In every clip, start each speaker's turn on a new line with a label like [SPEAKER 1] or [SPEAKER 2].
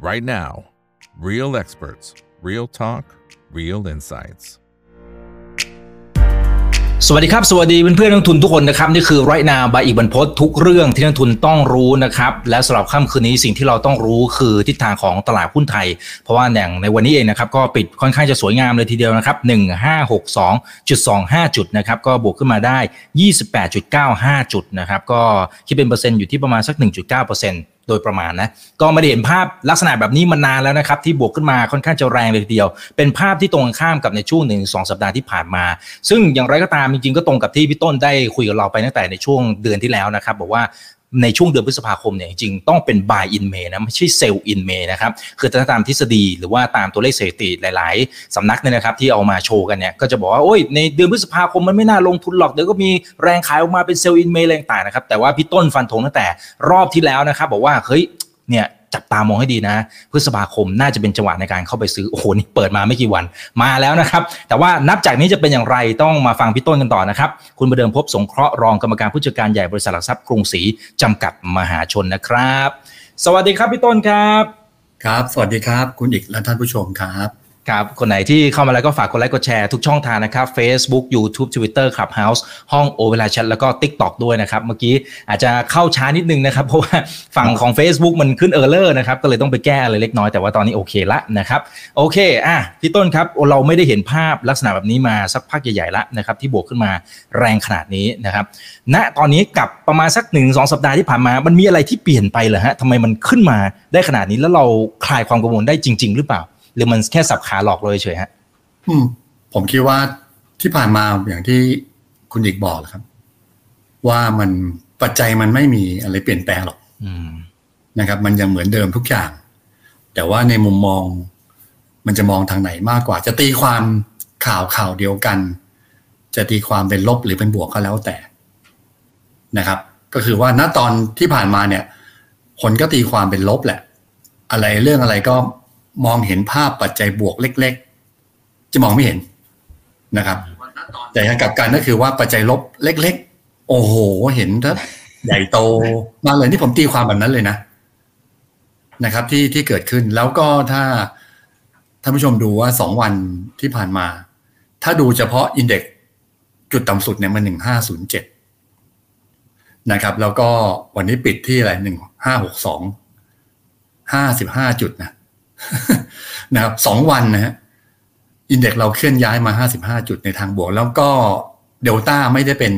[SPEAKER 1] right now. Real experts, real talk, real insights.
[SPEAKER 2] สวัสดีครับ สวัสดีเพื่อนๆนักทุนทุกคนนะครับ นี่คือไรนาบายอีกบรรพททุกเรื่องที่นักทุนต้องรู้นะครับ และสำหรับค่ำคืนนี้สิ่งที่เราต้องรู้คือทิศทางของตลาดหุ้นไทย เพราะว่าอย่างในวันนี้เองนะครับ ก็ปิดค่อนข้างจะสวยงามเลยทีเดียวนะครับ 1562.25 จุดนะครับ ก็บวกขึ้นมาได้ 28.95 จุดนะครับ ก็คิดเป็นเปอร์เซ็นต์อยู่ที่ประมาณสัก 1.9%โดยประมาณนะ ก็ไม่ได้เห็นภาพลักษณะแบบนี้มานานแล้วนะครับ ที่บวกขึ้นมาค่อนข้างจะแรงเลยทีเดียว เป็นภาพที่ตรงข้ามกับในช่วงหนึ่งสองสัปดาห์ที่ผ่านมา ซึ่งอย่างไรก็ตามจริงๆก็ตรงกับที่พี่ต้นได้คุยกับเราไปตั้งแต่ในช่วงเดือนที่แล้วนะครับ บอกว่า ในช่วงเดือนพฤษภาคมเนี่ยจริงๆต้องเป็น buy in May นะไม่ใช่ sell in May นะครับคือถ้าตามทฤษฎีหรือว่าตามตัวเลขสถิติหลาย ๆสำนักเนี่ยนะครับที่เอามาโชว์กันเนี่ยก็จะบอกว่าโอ้ยในเดือนพฤษภาคมมันไม่น่าลงทุนหรอกเดี๋ยวก็มีแรงขายออกมาเป็น sell in May อะไรต่างๆนะครับแต่ว่าพี่ต้นฟันธงตั้งแต่รอบที่แล้วนะครับบอกว่าเฮ้ยเนี่ย จับตามองให้ดีนะ พฤษภาคมน่าจะเป็นจังหวะในการเข้าไปซื้อ โอ้โห นี่เปิดมาไม่กี่วันมาแล้วนะครับ แต่ว่านับจากนี้จะเป็นอย่างไรต้องมาฟังพี่ต้นกันต่อนะครับ คุณประเดิมพบสงเคราะห์รองกรรมการผู้จัดการใหญ่บริษัทหลักทรัพย์กรุงศรีจำกัดมหาชนนะครับ สวัสดีครับพี่ต้นครับ
[SPEAKER 3] ครับ สวัสดีครับ คุณอีกและท่านผู้ชมครับ
[SPEAKER 2] ครับ คนไหนที่เข้ามาแล้วก็ฝากกดไลค์กดแชร์ทุกช่องทางนะครับ Facebook YouTube Twitter Clubhouse ห้องโอเวลาแชทแล้วก็ TikTok ด้วยนะครับ เมื่อกี้อาจจะเข้าช้านิดนึงนะครับ เพราะว่าฝั่งของ Facebook มันขึ้นเออร์เลอร์นะครับ ก็เลยต้องไปแก้อะไรเล็กน้อยแต่ว่าตอนนี้โอเคละนะครับ โอเคอะพี่ต้นครับ เราไม่ได้เห็นภาพลักษณะแบบนี้มาสักพักใหญ่ๆล้วนะครับ ที่บวกขึ้นมาแรงขนาดนี้นะครับณตอนนี้กับประมาณสักหนึ่งสองสัปดาห์ที่ผ่านมา มันมีอะไรที่เปลี่ยนไปเหรอฮะทำไมมันขึ้นมาได้ขนาดนี้แล้วเราคลายความกังวลได้จริง ๆ หรือเปล่า หรือมันแค่สับขาหลอกเลยเฉยฮะ
[SPEAKER 3] อืม ผมคิดว่าที่ผ่านมาอย่างที่คุณอีกบอกครับ ว่ามันปัจจัยมันไม่มีอะไรเปลี่ยนแปลงหรอกนะครับ มันยังเหมือนเดิมทุกอย่าง แต่ว่าในมุมมอง มันจะมองทางไหนมากกว่า จะตีความข่าวข่าวเดียวกัน จะตีความเป็นลบหรือเป็นบวกก็แล้วแต่นะครับ ก็คือว่าณตอนที่ผ่านมาเนี่ย คนก็ตีความเป็นลบแหละ อะไรเรื่องอะไรก็ มองเห็นภาพปัจจัยบวกเล็ก ๆ จะมองไม่เห็นนะครับ แต่ทางกลับกันก็คือว่าปัจจัยลบเล็ก ๆ โอ้โห เห็นถ้าใหญ่โตมากเลยที่ผมตีความแบบนั้นเลยนะ นะครับ ที่ที่เกิดขึ้นแล้วก็ถ้าท่านผู้ชมดูว่าสองวันที่ผ่านมา ถ้าดูเฉพาะอินเด็กจุดต่ำสุดเนี่ยมันหนึ่งห้าศูนย์เจ็ดนะครับ แล้วก็วันนี้ปิดที่อะไรหนึ่งห้าหกสองห้าสิบห้าจุดนะ นะครับสองวันนะฮะอินเด็กเราเคลื่อนย้ายมาห้าสิบห้าจุดในทางบวก แล้วก็เดลต้าไม่ได้เป็น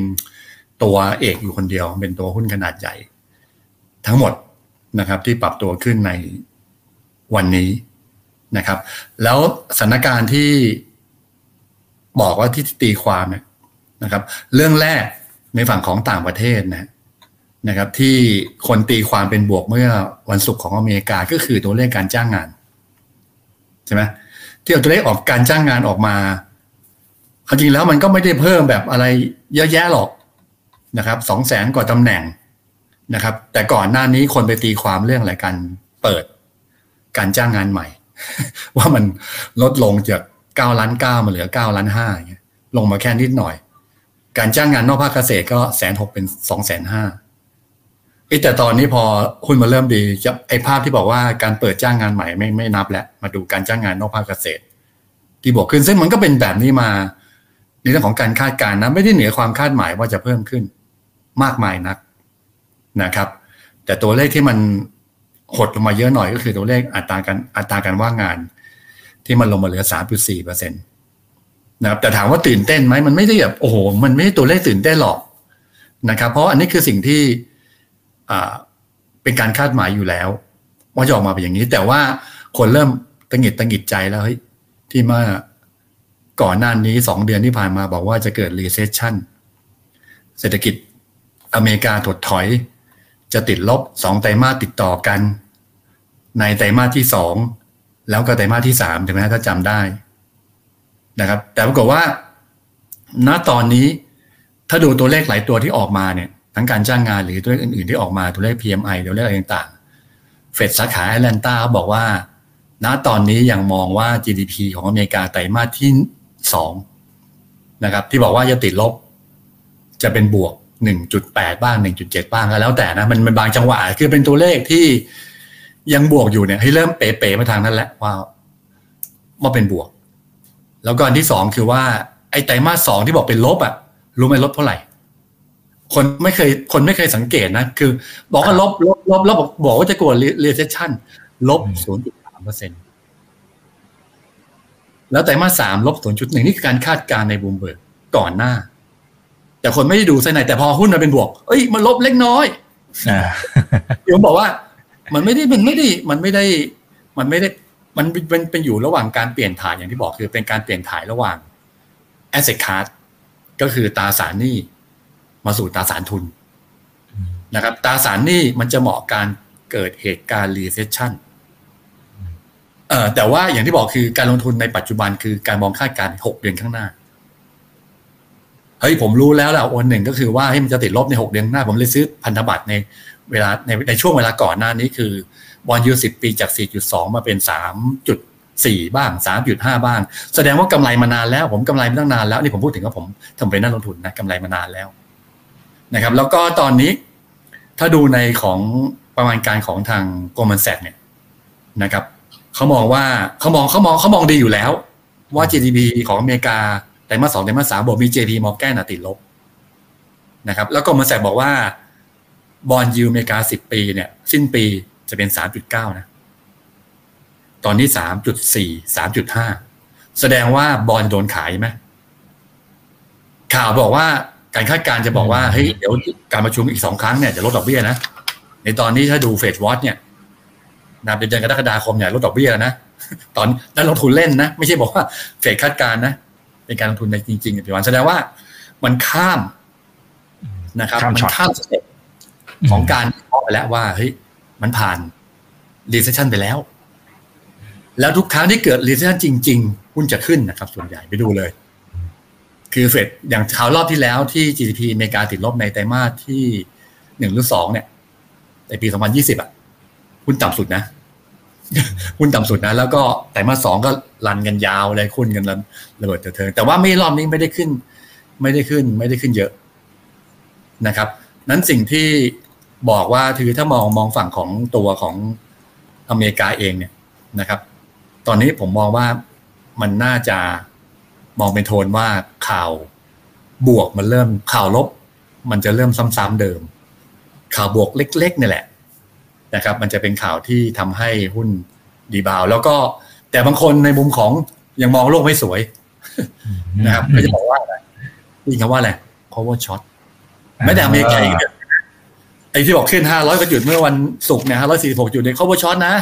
[SPEAKER 3] ตัวเอกอยู่คนเดียว เป็นตัวหุ้นขนาดใหญ่ ทั้งหมดนะครับ ที่ปรับตัวขึ้นในวันนี้นะครับ แล้วสถานการณ์ที่บอกว่าที่ตีความเนี่ยนะครับ เรื่องแรกในฝั่งของต่างประเทศนะนะครับ ที่คนตีความเป็นบวกเมื่อวันศุกร์ของอเมริกาก็คือตัวเลขการจ้างงาน ใช่ไหมที่เอาตัวเลขออกการจ้างงานออกมาจริงแล้วมันก็ไม่ได้เพิ่มแบบอะไรเยอะแยะหรอกนะครับสองแสนกว่าตำแหน่งนะครับ แต่ก่อนหน้านี้คนไปตีความเรื่องอะไรการเปิดการจ้างงานใหม่ ว่ามันลดลงจากเก้าล้านเก้ามาเหลือเก้าล้านห้าลงมาแค่นิดหน่อย การจ้างงานนอกภาคเกษตรก็แสนหกเป็นสองแสนห้า แต่ตอนนี้พอหุ้นมาเริ่มดีจะไอภาพที่บอกว่าการเปิดจ้างงานใหม่ไม่ไม่นับแล้วมาดูการจ้างงานนอกภาคเกษตร ที่บวกขึ้นซึ่งมันก็เป็นแบบนี้มาในเรื่องของการคาดการณ์นะไม่ได้เหนือความคาดหมายว่าจะเพิ่มขึ้นมากมายนักนะครับ แต่ตัวเลขที่มันหดลงมาเยอะหน่อยก็คือตัวเลขอัตราการอัตราการว่างงาน ที่มันลงมาเหลือสามจุดสี่เปอร์เซ็นต์นะครับแต่ถามว่าตื่นเต้นไหมมันไม่ได้แบบโอ้โหมันไม่ใช่ตัวเลขตื่นเต้นหรอกนะครับ เพราะอันนี้คือสิ่งที่ เป็นการคาดหมายอยู่แล้ว ว่าจะออกมาเป็นอย่างนี้ แต่ว่าคนเริ่มตะหงิดตะหงิดใจแล้วเฮ้ยที่มาก่อนหน้านี้สองเดือนที่ผ่านมาบอกว่าจะเกิด recessionเศรษฐกิจอเมริกาถดถอย จะติดลบสองไตรมาสติดต่อกัน ในไตรมาสที่สองแล้วก็ไตรมาสที่สามถูกไหมถ้าจำได้นะครับ แต่ปรากฏว่า ณตอนนี้ถ้าดูตัวเลขหลายตัวที่ออกมาเนี่ย ทั้งการจ้างงานหรือตัวเลขอื่นๆ ที่ออกมาตัวเลข PMI ตัวเลขอะไรต่างๆ เฟดสาขาแอตแลนตาบอกว่า ณตอนนี้ยังมองว่า GDP ของอเมริกาไตรมาสที่สองนะครับที่บอกว่าจะติดลบ จะเป็นบวก 1.8 บ้าง 1.7 บ้างก็แล้วแต่นะมันเป็นบางจังหวะคือเป็นตัวเลขที่ยังบวกอยู่เนี่ยให้เริ่มเป๋ๆมาทางนั้นแหละว่าว่าเป็นบวก แล้วก็อันที่สองคือว่าไอ้ไตรมาสสองที่บอกเป็นลบอะรู้ไหมลบเท่าไหร่ คนไม่เคยคนไม่เคยสังเกตนะ คือ บอกว่าลบลบลบแล้วบอกบอกว่าจะกลัว recession ลบศูนย์จุดสามเปอร์เซ็นแล้วไตรมาสสามลบศูนย์จุดหนึ่งนี่คือการคาดการณ์ในบูมเบิร์กก่อนหน้า แต่คนไม่ได้ดูไซไหนแต่พอหุ้นมันเป็นบวก เอ้ยมันลบเล็กน้อย
[SPEAKER 2] อ่า
[SPEAKER 3] เดี๋ยวผมบอกว่า มันไม่ได้มันไม่ได้มันไม่ได้มันไม่ได้มันเป็นเป็นอยู่ระหว่างการเปลี่ยนถ่ายอย่างที่บอกคือเป็นการเปลี่ยนถ่ายระหว่าง asset class ก็คือตราสารหนี้ มาสู่ตราสารทุนนะครับตราสารนี้มันจะเหมาะการเกิดเหตุการณ์ recession เอ่อแต่ว่าอย่างที่บอกคือการลงทุนในปัจจุบันคือการมองคาดการณ์หกเดือนข้างหน้าเฮ้ยผมรู้แล้วแหละวันหนึ่งก็คือว่าให้มันจะติดลบในหกเดือนหน้า ผมเลยซื้อพันธบัตรในเวลาในในช่วงเวลาก่อนหน้านี้คือบอลยูสิบปีจาก 4.2 มาเป็น 3.4 บ้าง 3.5 บ้าง แสดงว่ากำไรมานานแล้ว ผมกำไรมาตั้งนานแล้ว นี่ผมพูดถึงว่าผมทำเป็นนักลงทุนนะกำไรมานานแล้ว นะครับ แล้วก็ตอนนี้ถ้าดูในของประมาณการของทางโกลแมนแซกเนี่ยนะครับเขามองว่าเขามองเขามองเขามองดีอยู่แล้ว ว่า GDP ของอเมริกาไตรมาสสองไตรมาสสามบอกมี JP Morgan ติดลบนะครับ แล้วก็มาแสกบอกว่าบอลยูอเมริกาสิบปีเนี่ย สิ้นปีจะเป็นสามจุดเก้านะ ตอนนี้สามจุดสี่สามจุดห้าแสดงว่าบอลโดนขายไหมข่าวบอกว่า การคาดการณ์จะบอกว่าเฮ้ยเดี๋ยวการประชุมอีกสองครั้งเนี่ยจะลดดอกเบี้ยนะในตอนนี้ถ้าดู Fed Watch เนี่ยนับเดือนกรกฎาคมเนี่ยลดดอกเบี้ยแล้วนะตอนนั้นลงทุนเล่นนะ ไม่ใช่บอกว่าเฟดคาดการณ์นะเป็นการลงทุนในจริงๆในปัจจุบันแสดงว่ามันข้ามนะครับ
[SPEAKER 2] ข้าม
[SPEAKER 3] มั
[SPEAKER 2] ช็อต
[SPEAKER 3] ข้าม step ของการวิเคราะห์ไปแล้วว่าเฮ้ยมันผ่าน recession ไปแล้ว แล้วทุกครั้งที่เกิด recession จริง ๆ หุ้นจะขึ้นนะครับ ส่วนใหญ่ไปดูเลย คือเฟดอย่างคราวรอบที่แล้วที่ GDP อเมริกาติดลบในไตรมาสที่หนึ่งหรือสองเนี่ยในปี2020อะหุ้นต่ำสุดนะหุ้นต่ำสุดนะ แล้วก็ไตรมาสสองก็รันกันยาวเลยคุณกันรันระเบิดเถิดแต่ว่าไม่รอบนี้ไม่ได้ขึ้น ไม่ได้ขึ้น ไม่ได้ขึ้นเยอะนะครับ นั้นสิ่งที่บอกว่าคือถ้ามองมองฝั่งของตัวของอเมริกาเองเนี่ยนะครับ ตอนนี้ผมมองว่ามันน่าจะ มองเป็นโทนว่าข่าวบวกมันเริ่มข่าวลบ มันจะเริ่มซ้ำๆเดิม ข่าวบวกเล็กๆนี่แหละนะครับ มันจะเป็นข่าวที่ทำให้หุ้นดีบาวแล้วก็แต่บางคนในมุมของยังมองโลกไม่สวยนะครับก็จะบอกว่าอะไรนี่คำว่าอะไร cover shot แม้แต่อเมริกาเองเนี่ยไอ้ที่บอกขึ้น500ก็หยุดเมื่อวันศุกร์เนี่ย546จุดเนี่ย cover shot นะ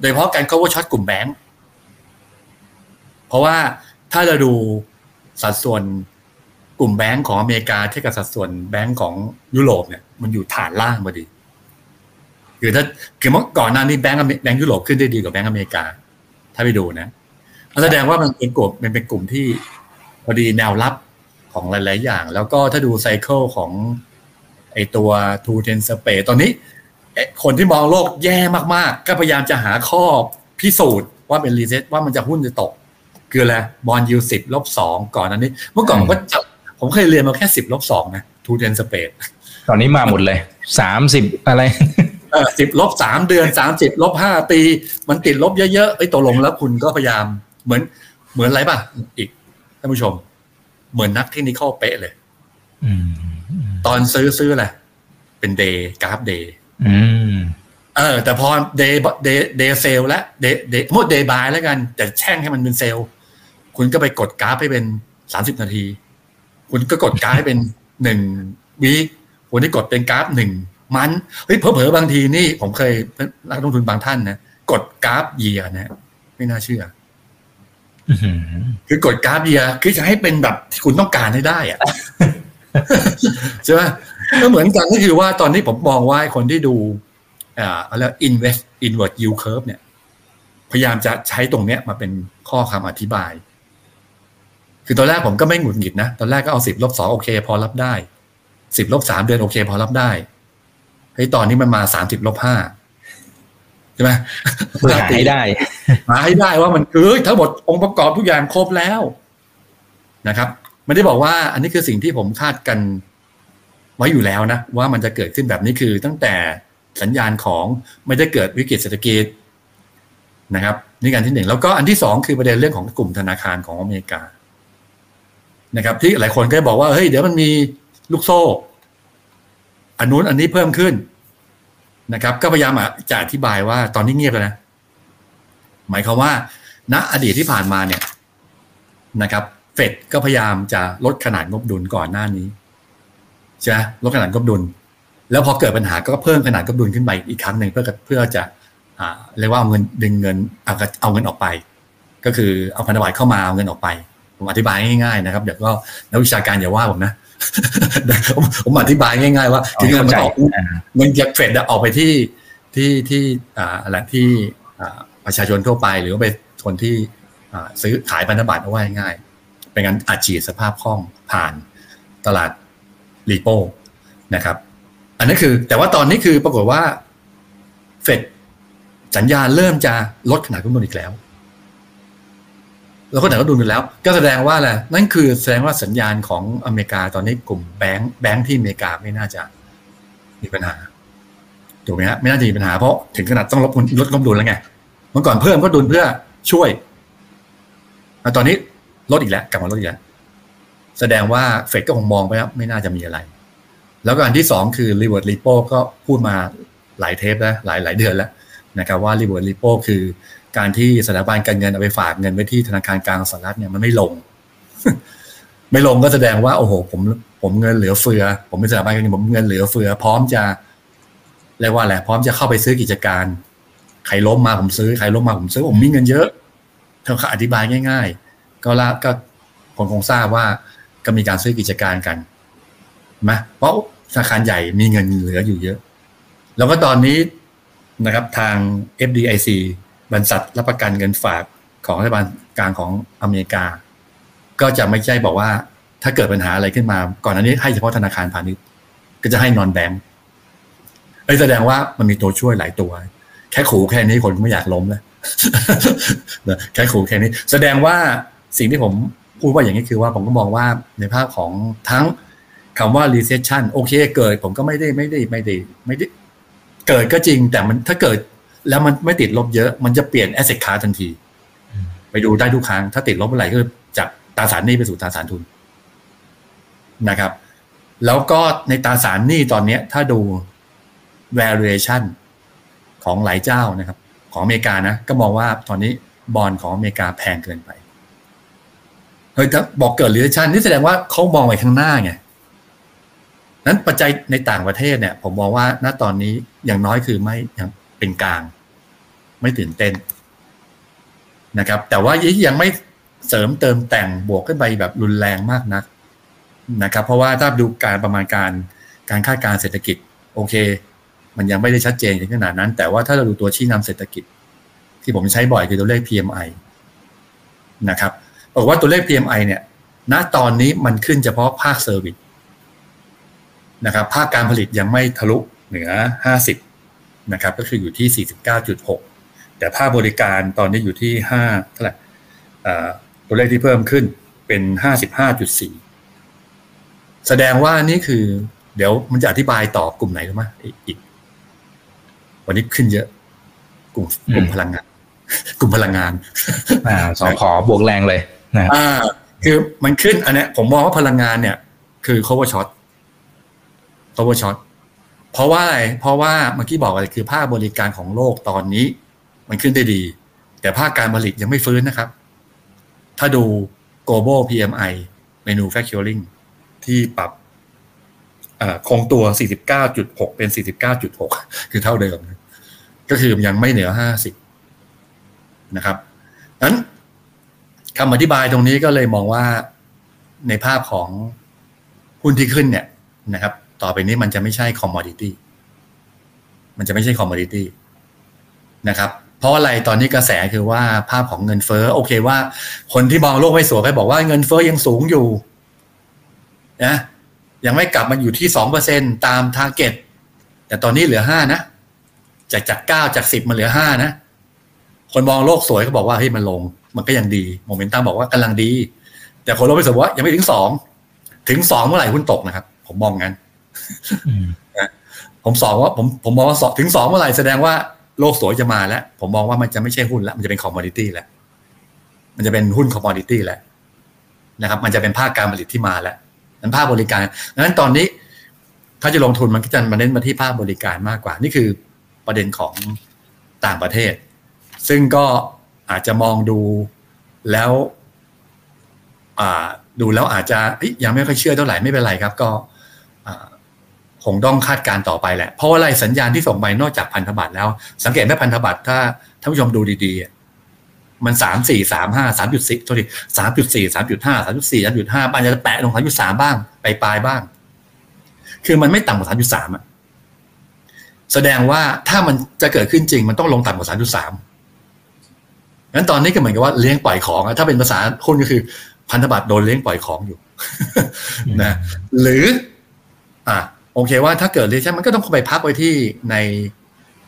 [SPEAKER 3] โดยเฉพาะการ cover shot กลุ่มแบงก์เพราะว่า ถ้าเราดูสัดส่วนกลุ่มแบงก์ของอเมริกาเทียบกับสัดส่วนแบงก์ของยุโรปเนี่ย มันอยู่ฐานล่างพอดีคือถ้าคือเมื่อก่อนหน้านี้แบงก์แบงก์ยุโรปขึ้นได้ดีกว่าแบงก์อเมริกา ถ้าไปดูนะแสดงว่ามันเป็นกลุ่มมันเป็นกลุ่มที่พอดีแนวรับของหลาย ๆ อย่าง แล้วก็ถ้าดูไซเคิลของไอตัวทูเทนสเปตอนนี้คนที่มองโลกแย่มาก ๆ ก็พยายามจะหาข้อพิสูจน์ว่าเป็นรีเซ็ตว่ามันจะหุ้นจะตก คืออะไรบอลยูสิบลบสองก่อนอันนี้ เมื่อก่อนผมก็จะผมเคยเรียนมาแค่สิบลบสองนะทูเทนสเปด
[SPEAKER 2] ตอนนี้มาหมดเลยสามสิบอะไร
[SPEAKER 3] เออสิบลบสามเดือนสามสิบลบห้าปีมันติดลบเยอะๆไอ้ยตกลงแล้วคุณก็พยายามเหมือนเหมือนอะไรป่ะ อีกท่านผู้ชม เหมือนนักเทคนิคเป๊ะเลย
[SPEAKER 2] อืม
[SPEAKER 3] ตอนซื้อซื้ออะไรเป็นเดย์กราฟเดย์
[SPEAKER 2] อืม
[SPEAKER 3] เออ แต่พอเดย์เดย์เดย์เซลแล้วเดย์เดย์หมดเดย์บายแล้วกัน แต่แช่งให้มันเป็นเซลล์ คุณก็ไปกดกราฟให้เป็นสามสิบนาที คุณก็กดกราฟให้เป็นหนึ่งวีคคุณที่กดเป็นกราฟหนึ่งมันเฮ้ยเผลอๆบางทีนี่ผมเคยนักลงทุนบางท่านนะกดกราฟเยียร์นะไม่น่าเชื่อ
[SPEAKER 2] อื้อหือ
[SPEAKER 3] คือกดกราฟเยียร์คือจะให้เป็นแบบที่คุณต้องการให้ได้อะใช่ไหมก็เหมือนกันก็คือว่าตอนนี้ผมมองว่าคนที่ดูอ่าอะไร invest inward yield curve เนี่ย พยายามจะใช้ตรงเนี้ยมาเป็นข้อคำอธิบาย คือตอนแรกผมก็ไม่หงุดหงิดนะ ตอนแรกก็เอาสิบลบสองโอเค พอรับได้สิบลบสามเดือนโอเค พอรับได้เฮ้ยตอนนี้มันมาสามสิบลบห้าใช่ไหม
[SPEAKER 2] เพื่อหาให้ได้
[SPEAKER 3] หาให้ได้ว่ามันคือทั้งหมดองค์ประกอบทุกอย่างครบแล้วนะครับไม่ได้บอกว่า อันนี้คือสิ่งที่ผมคาดกันไว้อยู่แล้วนะ ว่ามันจะเกิดขึ้นแบบนี้คือตั้งแต่สัญญาณของไม่ได้เกิดวิกฤตเศรษฐกิจนะครับนี่การที่หนึ่งแล้วก็อันที่สองคือประเด็นเรื่องของกลุ่มธนาคารของอเมริกา นะครับที่หลายคนก็บอกว่าเฮ้ยเดี๋ยวมันมีลูกโซ่ อันนู้นอันนี้เพิ่มขึ้นนะครับ ก็พยายามจะอธิบายว่าตอนนี้เงียบแล้วนะ หมายความว่าณอดีตที่ผ่านมาเนี่ยนะครับ เฟดก็พยายามจะลดขนาดงบดุลก่อนหน้านี้ใช่ไหมลดขนาดงบดุล แล้วพอเกิดปัญหาก็เพิ่มขนาดงบดุลขึ้นไปอีกครั้งหนึ่งเพื่อเพื่อจะเรียกว่าเอาเงินดึงเงินเอาเอาเงินออกไป ก็คือเอาพันธบัตรเข้ามาเอาเงินออกไป ผมอธิบายง่ายๆนะครับเดี๋ยวก็นักวิชาการอย่าว่าผมนะผมอธิบายง่าย ๆ ว่าคือเงินมันออกเงินจากเฟดออกไปที่ที่ที่อ่าอะไรที่อ่าประชาชนทั่วไป หรือว่าไปคนที่ซื้อขายพันธบัตรเอาไว้ง่ายเป็นการอัดฉีดสภาพคล่องผ่านตลาดรีโปนะครับ อันนี้คือ แต่ว่าตอนนี้คือปรากฏว่าเฟดสัญญาณเริ่มจะลดขนาดงบดุลอีกแล้ว แล้วก็ไหนก็ดูกันแล้ว ก็แสดงว่าอะไรนั่นคือแสดงว่าสัญญาณของอเมริกาตอนนี้กลุ่มแบงค์แบงค์ที่อเมริกาไม่น่าจะมีปัญหาถูกไหมฮะไม่น่าจะมีปัญหาเพราะถึงขนาดต้องลดลดงบดุลแล้วไงเมื่อก่อนเพิ่มงบดุลเพื่อช่วยตอนนี้ลดอีกแล้วกลับมาลดอีกแล้วแสดงว่าเฟดก็คงมองไปแล้วไม่น่าจะมีอะไร แล้วก็อันที่สองคือ reverse repoก็พูดมาหลายเทปแล้วหลายหลายเดือนแล้วนะครับว่า reverse repo คือ การที่สถาบันการเงินเอาไปฝากเงินไว้ที่ธนาคารกลางสหรัฐเนี่ยมันไม่ลง ไม่ลงก็แสดงว่าโอ้โห ผมผมเงินเหลือเฟือ ผมเป็นสถาบันการเงินผมเงินเหลือเฟือ พร้อมจะเรียกว่าอะไรพร้อมจะเข้าไปซื้อกิจการใครล้มมาผมซื้อใครล้มมาผมซื้อผมมีเงินเยอะเขาอธิบายง่าย ๆ ก็ละก็คนคงทราบว่าก็มีการซื้อกิจการกันไหมเพราะธนาคารใหญ่มีเงินเหลืออยู่เยอะ แล้วก็ตอนนี้นะครับทาง FDIC บรรษัทรับประกันเงินฝากของรัฐบาลกลางของอเมริกา ก็จะไม่ใช่บอกว่าถ้าเกิดปัญหาอะไรขึ้นมา ก่อนอันนี้ให้เฉพาะธนาคารพาณิชย์ ก็จะให้นอนแบงค์เอ้แสดงว่ามันมีตัวช่วยหลายตัว แค่ขู่แค่นี้คนไม่อยากล้มแล้วแค่ขู่แค่นี้ แสดงว่าสิ่งที่ผมพูดว่าอย่างนี้คือว่าผมก็มองว่าในภาพของทั้งคำว่า recession โอเค เกิดผมก็ไม่ได้ไม่ได้ไม่ได้ไม่ได้ เกิดก็จริงแต่มันถ้าเกิด แล้วมันไม่ติดลบเยอะ มันจะเปลี่ยนแอสเซทคาทันที ไปดูได้ทุกครั้ง ถ้าติดลบเมื่อไหร่ก็จากตราสารหนี้ไปสู่ตราสารทุนนะครับ แล้วก็ในตราสารหนี้ตอนนี้ถ้าดู valuation ของหลายเจ้านะครับ ของอเมริกานะ ก็มองว่าตอนนี้บอลของอเมริกาแพงเกินไปเฮ้ยถ้าบอกเกิด recession นี่แสดงว่าเขามองไปข้างหน้าไงนั้นปัจจัยในต่างประเทศเนี่ย ผมมองว่าณตอนนี้อย่างน้อยคือไม่ยังเป็นกลาง ไม่ตื่นเต้นนะครับ แต่ว่ายังไม่เสริมเติมแต่งบวกขึ้นไปแบบรุนแรงมากนักนะครับ เพราะว่าถ้าดูการประมาณการการคาดการณ์เศรษฐกิจ โอเค มันยังไม่ได้ชัดเจนถึงขนาดนั้น แต่ว่าถ้าเราดูตัวชี้นำเศรษฐกิจ ที่ผมใช้บ่อยคือตัวเลข PMI นะครับบอกว่าตัวเลข PMI เนี่ย ณตอนนี้มันขึ้นเฉพาะภาค service นะครับ ภาคการผลิตยังไม่ทะลุเหนือ 50 นะครับ ก็คืออยู่ที่ 49.6 แต่ภาคบริการตอนนี้อยู่ที่5เท่าไหร่ตัวเลขที่เพิ่มขึ้นเป็น55.4แสดงว่านี่คือ เดี๋ยวมันจะอธิบายต่อกลุ่มไหนหรือไม่อีก วันนี้ขึ้นเยอะ กลุ่มกลุ่มพลังงาน กลุ่มพลังงาน
[SPEAKER 2] อ่าสอขอบวกแรงเลยนะ
[SPEAKER 3] อ่า คือมันขึ้นอันเนี้ยผมมองว่าพลังงานเนี่ย คือ cover shot โอเวอร์ช็อตเพราะว่าอะไรเพราะว่าเมื่อกี้บอกอะไรคือภาคบริการของโลกตอนนี้ มันขึ้นได้ดี แต่ภาคการผลิตยังไม่ฟื้นนะครับ ถ้าดู global PMI manufacturing ที่ปรับคงตัว 49.6 เป็น 49.6 คือเท่าเดิม ก็คือยังไม่เหนือ 50 นะครับนั้นคำอธิบายตรงนี้ก็เลยมองว่าในภาพของหุ้นที่ขึ้นเนี่ยนะครับ ต่อไปนี้มันจะไม่ใช่คอมมอดิตี้มันจะไม่ใช่ commodity นะครับ เพราะอะไรตอนนี้กระแสคือว่าภาพของเงินเฟ้อโอเคว่า คนที่มองโลกไม่สวยไปบอกว่าเงินเฟ้อยังสูงอยู่นะยังไม่กลับมาอยู่ที่สองเปอร์เซ็นต์ตาม target แต่ตอนนี้เหลือห้านะจากจากเก้าจากสิบมันเหลือห้านะ คนมองโลกสวยก็บอกว่าเฮ้ยมันลง มันก็ยังดีโมเมนตัมบอกว่ากำลังดี แต่คนโลกไม่สวยว่ายังไม่ถึงสองถึงสองเมื่อไหร่หุ้นตกนะครับ ผมมองงั้นผมสองว่าผมผมมองว่าสองถึงสองเมื่อไหร่แสดงว่า โลกสวยจะมาแล้ว ผมมองว่ามันจะไม่ใช่หุ้นแล้วมันจะเป็น commodity แล้วมันจะเป็นหุ้น commodity แล้วนะครับ มันจะเป็นภาคการผลิตที่มาแล้วนั้นภาคบริการดังนั้นตอนนี้ถ้าจะลงทุนมันก็จะมาเน้นมาที่ภาคบริการมากกว่า นี่คือประเด็นของต่างประเทศ ซึ่งก็อาจจะมองดูแล้วดูแล้วอาจจะยังไม่ค่อยเชื่อเท่าไหร่ไม่เป็นไรครับ ก็ คงต้องคาดการต่อไปแหละ เพราะว่าอะไรสัญญาณที่ส่งไปนอกจากพันธบัตรแล้ว สังเกตไหมพันธบัตรถ้าท่านผู้ชมดูดีๆ มันสามสี่สามห้าสามจุดสี่โทษทีสามจุดสี่สามจุดห้าสามจุดสี่สามจุดห้าบางจะแปะลงสามจุดสามบ้างไปปลายบ้าง คือมันไม่ต่ำกว่าสามจุดสามอะแสดงว่าถ้ามันจะเกิดขึ้นจริง มันต้องลงต่ำกว่าสามจุดสามงั้นตอนนี้ก็เหมือนกับว่าเลี้ยงปล่อยของถ้าเป็นภาษาหุ้นก็คือ พันธบัตรโดนเลี้ยงปล่อยของอยู่นะหรือ อ่า โอเคว่าถ้าเกิด recession มันก็ต้องไปพักไว้ที่ใน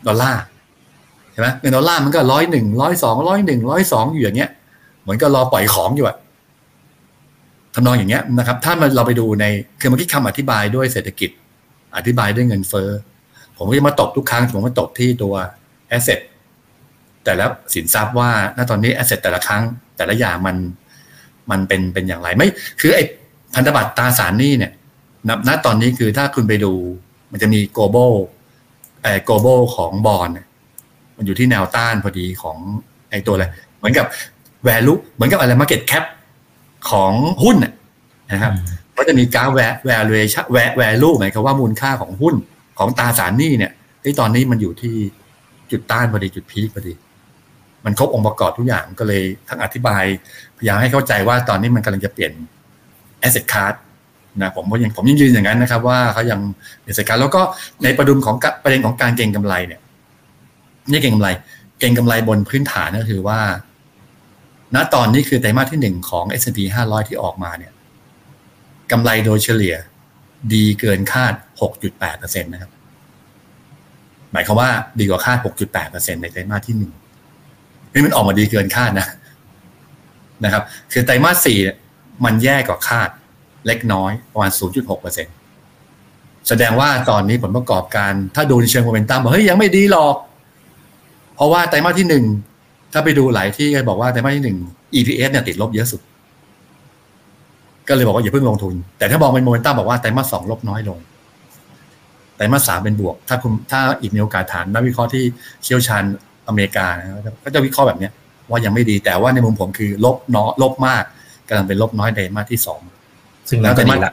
[SPEAKER 3] ดอลลาร์ใช่ไหมเงินดอลลาร์มันก็ร้อยหนึ่งร้อยสองร้อยหนึ่งร้อยสองอยู่อย่างเงี้ยเหมือนก็รอปล่อยของอยู่อะทำนองอย่างเงี้ยนะครับ ถ้าเราไปดูในคือเมื่อกี้คำอธิบายด้วยเศรษฐกิจ อธิบายด้วยเงินเฟ้อผมก็จะมาตกทุกครั้งผมก็ตกที่ตัว assetแต่แล้วสินทรัพย์ว่าณตอนนี้แอสเซทแต่ละครั้ง แต่ละอย่างมันมันเป็นเป็นอย่างไรไม่ คือไอ้พันธบัตรตราสารหนี้เนี่ย ณตอนนี้คือถ้าคุณไปดู มันจะมี global ไอ้ global ของบอลมันอยู่ที่แนวต้านพอดีของไอ้ตัวอะไร เหมือนกับ value เหมือนกับอะไร market cap ของหุ้นนะครับก็จะมีการ valuation value หมายความว่ามูลค่าของหุ้นของตราสารหนี้เนี่ยที่ตอนนี้มันอยู่ที่จุดต้านพอดีจุดพีคพอดี มันครบองค์ประกอบทุกอย่างก็เลยทั้งอธิบาย พยายามให้เข้าใจว่าตอนนี้มันกำลังจะเปลี่ยน asset class นะผมก็ยังผมยังยืนอย่างนั้นนะครับ ว่าเขายังเป็นสกัดแล้วก็ในประด็นของประเด็นของการเก็งกำไรเนี่ยนี่เก็งกำไร เก็งกำไรบนพื้นฐานก็คือว่า ณตอนนี้คือไตรมาสที่หนึ่งของ S&P 500 ที่ออกมาเนี่ยกำไรโดยเฉลี่ยดีเกินคาด 6.8%นะครับ หมายความว่าดีกว่าคาด 6.8%ในไตรมาสที่หนึ่งนี่มันออกมาดีเกินคาดนะ นะครับ คือไตรมาสสี่มันแย่กว่าคาด เล็กน้อยประมาณ 0.6%แสดงว่าตอนนี้ผลประกอบการ ถ้าดูในเชิงโมเมนตัมบอกเฮ้ยยังไม่ดีหรอก เพราะว่าไตรมาสที่หนึ่งถ้าไปดูหลายที่บอกว่าไตรมาสที่หนึ่ง EPS เนี่ยติดลบเยอะสุด ก็เลยบอกว่าอย่าเพิ่งลงทุน แต่ถ้ามองเป็นโมเมนตัมบอกว่าไตรมาสสองลบน้อยลงไตรมาสสามเป็นบวก ถ้าคุณถ้าอีกมีโอกาสฐานนักวิเคราะห์ที่เชี่ยวชาญอเมริกาก็จะวิเคราะห์แบบเนี้ยว่ายังไม่ดีแต่ว่าในมุมผมคือลบน้อยลบมากกำลังเป็นลบน้อยไตรมาสที่สอง
[SPEAKER 2] ซึ่งแล้วแต่ดีละ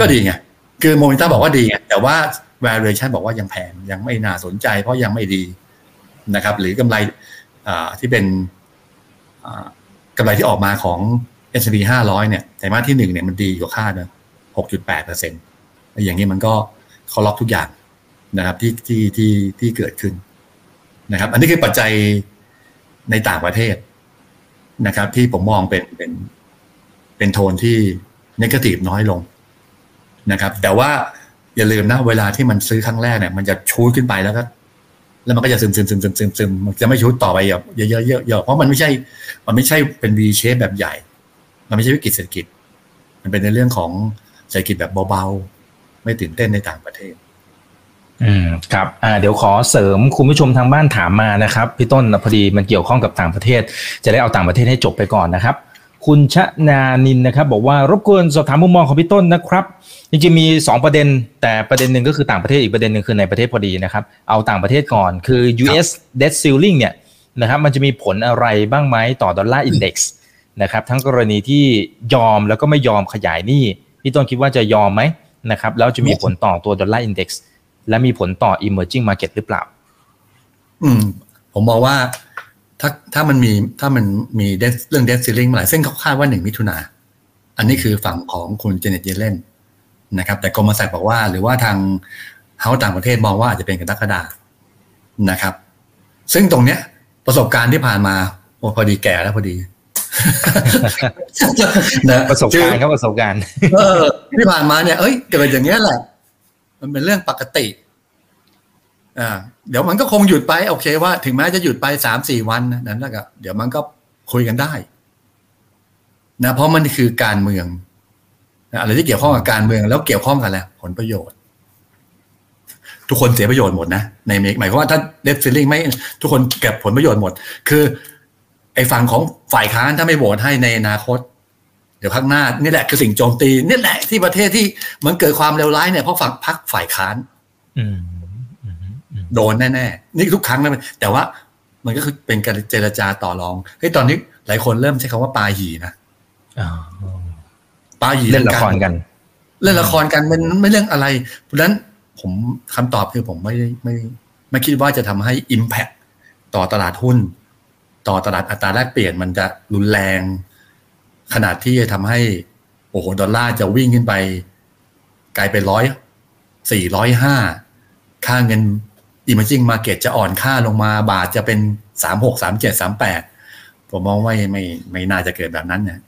[SPEAKER 3] ก็ดีไงคือโมเมนตัมบอกว่าดีไงแต่ว่า valuation บอกว่ายังแพงยังไม่น่าสนใจ เพราะยังไม่ดีนะครับ หรือกำไรที่เป็นกำไรที่ออกมาของ S&P 500 เนี่ยไตรมาสที่หนึ่งเนี่ยมันดีกว่าคาดนะ6.8เปอร์เซ็นต์อย่างนี้มันก็เขาล็อกทุกอย่างนะครับที่ที่ที่ที่เกิดขึ้นนะครับ อันนี้คือปัจจัยในต่างประเทศนะครับ ที่ผมมองเป็นเป็นเป็นโทนที่ นกาทีฟน้อยลงนะครับ แต่ว่าอย่าลืมนะเวลาที่มันซื้อครั้งแรกเนี่ย มันจะชูดขึ้นไปแล้วก็แล้วมันก็จะซึมซึมซึมซึมซึมซึมมันจะไม่ชูดต่อไปเยอะเยอะเยอะเยอะเพราะมันไม่ใช่ มันไม่ใช่เป็น V shape แบบใหญ่ มันไม่ใช่วิกฤตเศรษฐกิจ มันเป็นในเรื่องของเศรษฐกิจแบบเบาๆ ไม่ตื่นเต้นในต่างประเทศ
[SPEAKER 2] อืมครับอ่าเดี๋ยวขอเสริมคุณผู้ชมทางบ้านถามมานะครับ พี่ต้นพอดีมันเกี่ยวข้องกับต่างประเทศ จะได้เอาต่างประเทศให้จบไปก่อนนะครับ คุณชนานินนะครับ บอกว่ารบกวนสอบถามมุมมองของพี่ต้นนะครับจริงๆมี 2 ประเด็น แต่ประเด็นหนึ่งก็คือต่างประเทศอีกประเด็นหนึ่งคือในประเทศพอดีนะครับ เอาต่างประเทศก่อนคือ US debt ceiling เนี่ยนะครับมันจะมีผลอะไรบ้างไหมต่อ dollar index นะครับทั้งกรณีที่ยอมแล้วก็ไม่ยอมขยายหนี้พี่ต้นคิดว่าจะยอมไหมนะครับแล้วจะมีผลต่อตัว dollar index และมีผลต่อ emerging market หรือเปล่า
[SPEAKER 3] อืมผมมองว่า ถ้าถ้ามันมีถ้ามันมีเรื่องเดสซิลลิงเมื่อไหร่ซึ่งเขาคาดว่าหนึ่งมิถุนาอันนี้คือฝั่งของคุณเจเน็ตเยเลนนะครับ แต่กรมสักบอกว่า หรือว่าทางเฮาต่างประเทศมองว่าอาจจะเป็นกรกฎานะครับ ซึ่งตรงเนี้ยประสบการณ์ที่ผ่านมาโอ้พอดีแก่แล้วพอดี
[SPEAKER 2] นะประสบการณ์ครับประสบการณ์
[SPEAKER 3] เออที่ผ่านมาเนี่ยเอ้ยเกิดอย่างเงี้ยแหละ มันเป็นเรื่องปกติอ่า เดี๋ยวมันก็คงหยุดไปโอเคว่า ถึงแม้จะหยุดไปสามสี่วันนั้นแล้วก็เดี๋ยวมันก็คุยกันได้นะเพราะมันคือการเมืองอะไรที่เกี่ยวข้องกับการเมืองแล้วเกี่ยวข้องกันแหละผลประโยชน์ ทุกคนเสียประโยชน์หมดนะในเมกหมายความว่าถ้าเดฟซิลลิงไม่ทุกคนเก็บผลประโยชน์หมด คือ ไอ้ฝั่งของฝ่ายค้านถ้าไม่โหวตให้ในอนาคต เดี๋ยวข้างหน้านี่แหละคือสิ่งโจมตีนี่แหละที่ประเทศที่มันเกิดความเลวร้ายเนี่ยเพราะฝั่งพรรคฝ่ายค้าน อืม โดนแน่ๆนี่ทุกครั้งนะแต่ว่ามันก็คือเป็นการเจรจาต่อรองเฮ้ยตอนนี้หลายคนเริ่มใช้คำว่าปาหีนะปาหี
[SPEAKER 2] เล่นละครกัน
[SPEAKER 3] เล่นละครกันมันไม่เรื่องอะไร เพราะฉะนั้นผมคำตอบคือผมไม่ไม่ไม่คิดว่าจะทำให้ Impact ต่อตลาดหุ้น ต่อตลาดอัตราแลกเปลี่ยนมันจะรุนแรง ขนาดที่จะทำให้ โอ้โหดอลลาร์จะวิ่งขึ้นไป กลายเป็นร้อยสี่ร้อยห้าค่าเงิน emerging market จะอ่อนค่าลงมาบาทจะเป็นสามหกสามเจ็ดสามแปดผมมองว่าไม่ไม่น่าจะเกิดแบบนั้นนะ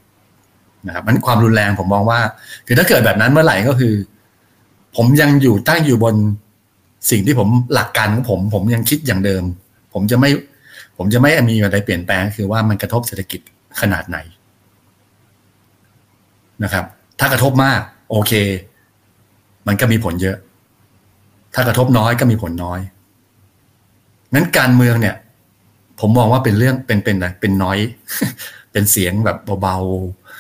[SPEAKER 3] นะครับมันความรุนแรงผมมองว่า คือถ้าเกิดแบบนั้นเมื่อไหร่ก็คือ ผมยังอยู่ตั้งอยู่บนสิ่งที่ผมหลักการของผม ผมยังคิดอย่างเดิม ผมจะไม่ ผมจะไม่มีอะไรเปลี่ยนแปลงคือว่ามันกระทบเศรษฐกิจขนาดไหนนะครับ ถ้ากระทบมาก โอเค มันก็มีผลเยอะ ถ้ากระทบน้อยก็มีผลน้อย นั้นการเมืองเนี่ย ผมมองว่าเป็นเรื่องเป็นเป็นอะไรเป็นน้อย เป็นเสียงแบบเบา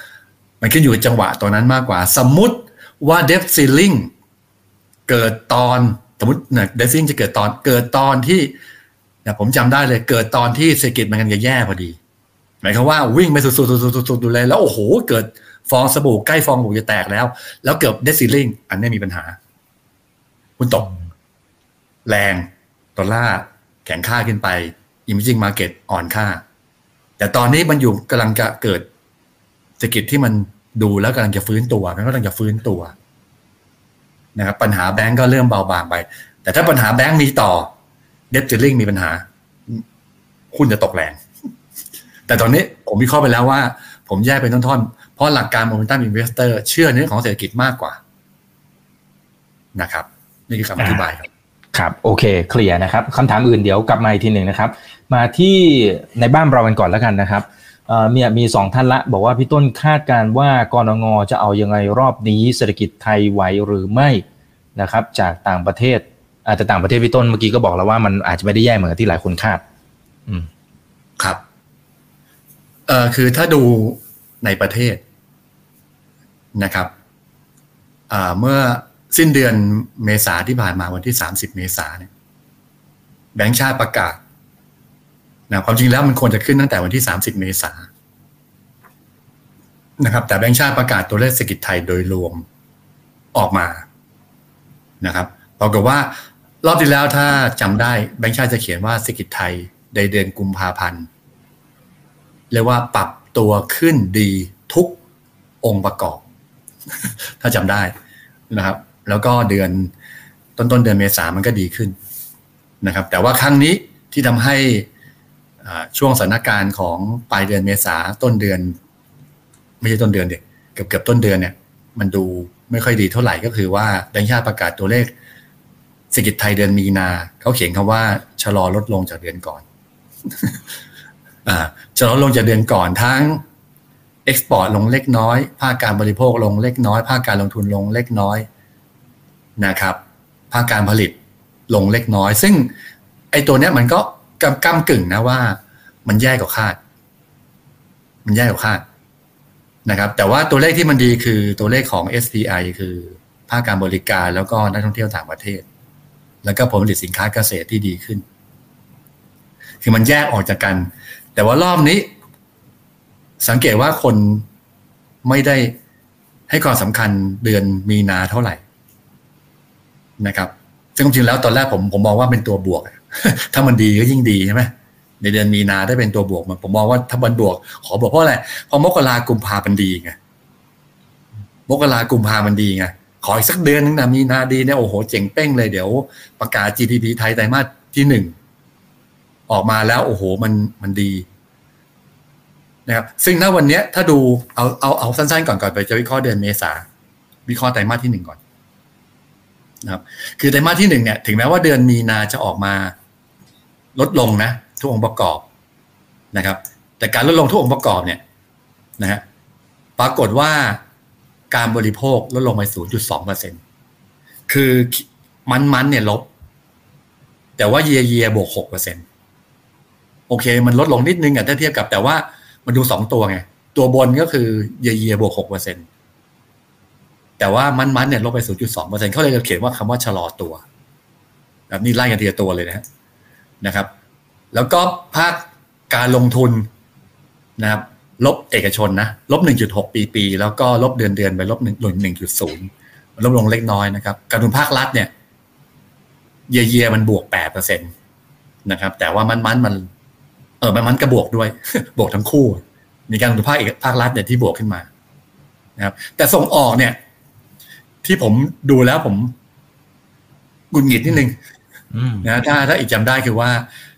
[SPEAKER 3] ๆ มันขึ้นอยู่จังหวะตอนนั้นมากกว่า สมมติว่าเดฟซิลลิงเกิดตอนสมมติเนี่ยเดฟซิลลิงจะเกิดตอนเกิดตอนที่เนี่ยผมจำได้เลยเกิดตอนที่เศรษฐกิจมันกันจะแย่พอดี หมายความว่าวิ่งไปสุดๆๆๆดูเลยแล้วโอ้โห เกิดฟองสบู่ใกล้ฟองสบู่จะแตกแล้ว แล้วเกิดเดซิลลิงอันนี้มีปัญหา คุณตก แรงดอลลาร์ แข็งค่าขึ้นไป emerging market อ่อนค่า แต่ตอนนี้มันอยู่กำลังจะเกิดเศรษฐกิจที่มันดูแล้วกำลังจะฟื้นตัวมันกำลังจะฟื้นตัวนะครับปัญหาแบงก์ก็เริ่มเบาบางไป แต่ถ้าปัญหาแบงก์มีต่อ debt ceiling มีปัญหา คุณจะตกแรง แต่ตอนนี้ผมวิเคราะห์ไปแล้วว่า ผมแยกเป็นท่อนๆ เพราะหลักการ momentum investor เชื่อเนื้อของเศรษฐกิจมากกว่านะครับ นี่คือคำอธิบายครับ
[SPEAKER 2] ครับโอเค clear นะครับคำถามอืมเดี๋ยวกลับมาอีกทีหนึ่งนะครับ มาที่ในบ้านเรากันก่อนแล้วกันนะครับมีมีสองท่านละ บอกว่าพี่ต้นคาดการว่ากนง.จะเอายังไงรอบนี้เศรษฐกิจไทยไหวหรือไม่นะครับ จากต่างประเทศอาจจะต่างประเทศพี่ต้นเมื่อกี้ก็บอกแล้วว่ามันอาจจะไม่ได้แย่เหมือนที่หลายคนคาด อืม
[SPEAKER 3] ครับเอ่อคือถ้าดูในประเทศนะครับ อ่าเมื่อ สิ้นเดือนเมษาที่ผ่านมาวันที่สามสิบเมษาเนี่ยแบงค์ชาติประกาศนะความจริงแล้วมันควรจะขึ้นตั้งแต่วันที่สามสิบเมษานะครับ แต่แบงค์ชาติประกาศตัวเลขเศรษฐกิจไทยโดยรวมออกมานะครับบอกว่ารอบที่แล้วถ้าจำได้แบงค์ชาติจะเขียนว่าเศรษฐกิจไทยในเดือนกุมภาพันธ์เรียกว่าปรับตัวขึ้นดีทุกองค์ประกอบ ถ้าจำได้นะครับ แล้วก็เดือนต้นต้นเดือนเมษามันก็ดีขึ้นนะครับ แต่ว่าครั้งนี้ที่ทำให้ช่วงสถานการณ์ของปลายเดือนเมษาต้นเดือน ไม่ใช่ต้นเดือนเด็กเกือบเกือบต้นเดือนเนี่ย มันดูไม่ค่อยดีเท่าไหร่ก็คือว่าแบงค์ชาติประกาศตัวเลขเศรษฐกิจไทยเดือนมีนา เขาเขียนคำว่าชะลอลดลงจากเดือนก่อน ชะลอลงจากเดือนก่อนทั้ง export ลงเล็กน้อย ภาคการบริโภคลงเล็กน้อย ภาคการลงทุนลงเล็กน้อย นะครับภาคการผลิตลงเล็กน้อย ซึ่งไอ้ตัวเนี้ยมันก็กำกำกึ่งนะว่า มันแย่กว่าคาด มันแย่กว่าคาดนะครับ แต่ว่าตัวเลขที่มันดีคือตัวเลขของ SPI คือภาคการบริการแล้วก็นักท่องเที่ยวต่างประเทศ แล้วก็ผลผลิตสินค้าเกษตรที่ดีขึ้น คือมันแยกออกจากกัน แต่ว่ารอบนี้ สังเกตว่าคนไม่ได้ให้ความสำคัญเดือนมีนาเท่าไหร่ นะครับซึ่งจริงแล้วตอนแรกผมผมมองว่าเป็นตัวบวก ถ้ามันดีก็ยิ่งดีใช่ไหมในเดือนมีนาได้เป็นตัวบวกมันผมมองว่าถ้ามันบวก ขอบอกเพราะอะไรเพราะมกรากุมภาพันธ์ดีไงมกรากุมภาพันธ์ดีไงขออีกสักเดือนนึงนะมีนาดีเนี่ยโอ้โหเจ๋งเป้งเลยเดี๋ยว ประกาศ GDP ไทยไตรมาสที่หนึ่งออกมาแล้ว โอ้โหมันมันดีนะครับซึ่งถ้าวันนี้ถ้าดูเอาเอาเอาสั้นๆก่อนก่อนไปจะวิเคราะห์เดือนเมษาวิเคราะห์ไตรมาสที่หนึ่งก่อน นะครับคือไตรมาสที่หนึ่งเนี่ยถึงแม้ว่าเดือนมีนาจะออกมาลดลงนะทุกองค์ประกอบนะครับ แต่การลดลงทุกองค์ประกอบเนี่ยนะฮะปรากฏว่าการบริโภคลดลงไป 0.2%คือมันมันเนี่ยลบ แต่ว่าเยียเยียบวกหกเปอร์เซ็นโอเค มันลดลงนิดนึงอะถ้าเทียบกับแต่ว่ามันดูสองตัวไง ตัวบนก็คือเยียเยียบวกหกเปอร์เซ็น แต่ว่ามันมันเนี่ยลดไปศูนย์จุดสองเปอร์เซ็นเขาเลยจะเขียนว่าคำว่าชะลอตัวแบบนี้ไล่กันทีละตัวเลยนะนะครับ แล้วก็ภาคการลงทุนนะครับ ลบเอกชนนะลบหนึ่งจุดหกปีปี แล้วก็ลบเดือนเดือนไปลบหนึ่งหนึ่งจุดศูนย์ลดลงเล็กน้อยนะครับ การลงทุนภาครัฐเนี่ย เยียเยียมันบวกแปดเปอร์เซ็นตนะครับ แต่ว่ามันมันมัน เออมันมันก็บวกด้วย บวกทั้งคู่ มีการลงทุนภาคเอกภาครัฐเนี่ยที่บวกขึ้นมา นะครับ แต่ส่งออกเนี่ย ที่ผมดูแล้วผมกุนหงิดนิดนึงนะถ้าถ้าอีกจำได้คือว่า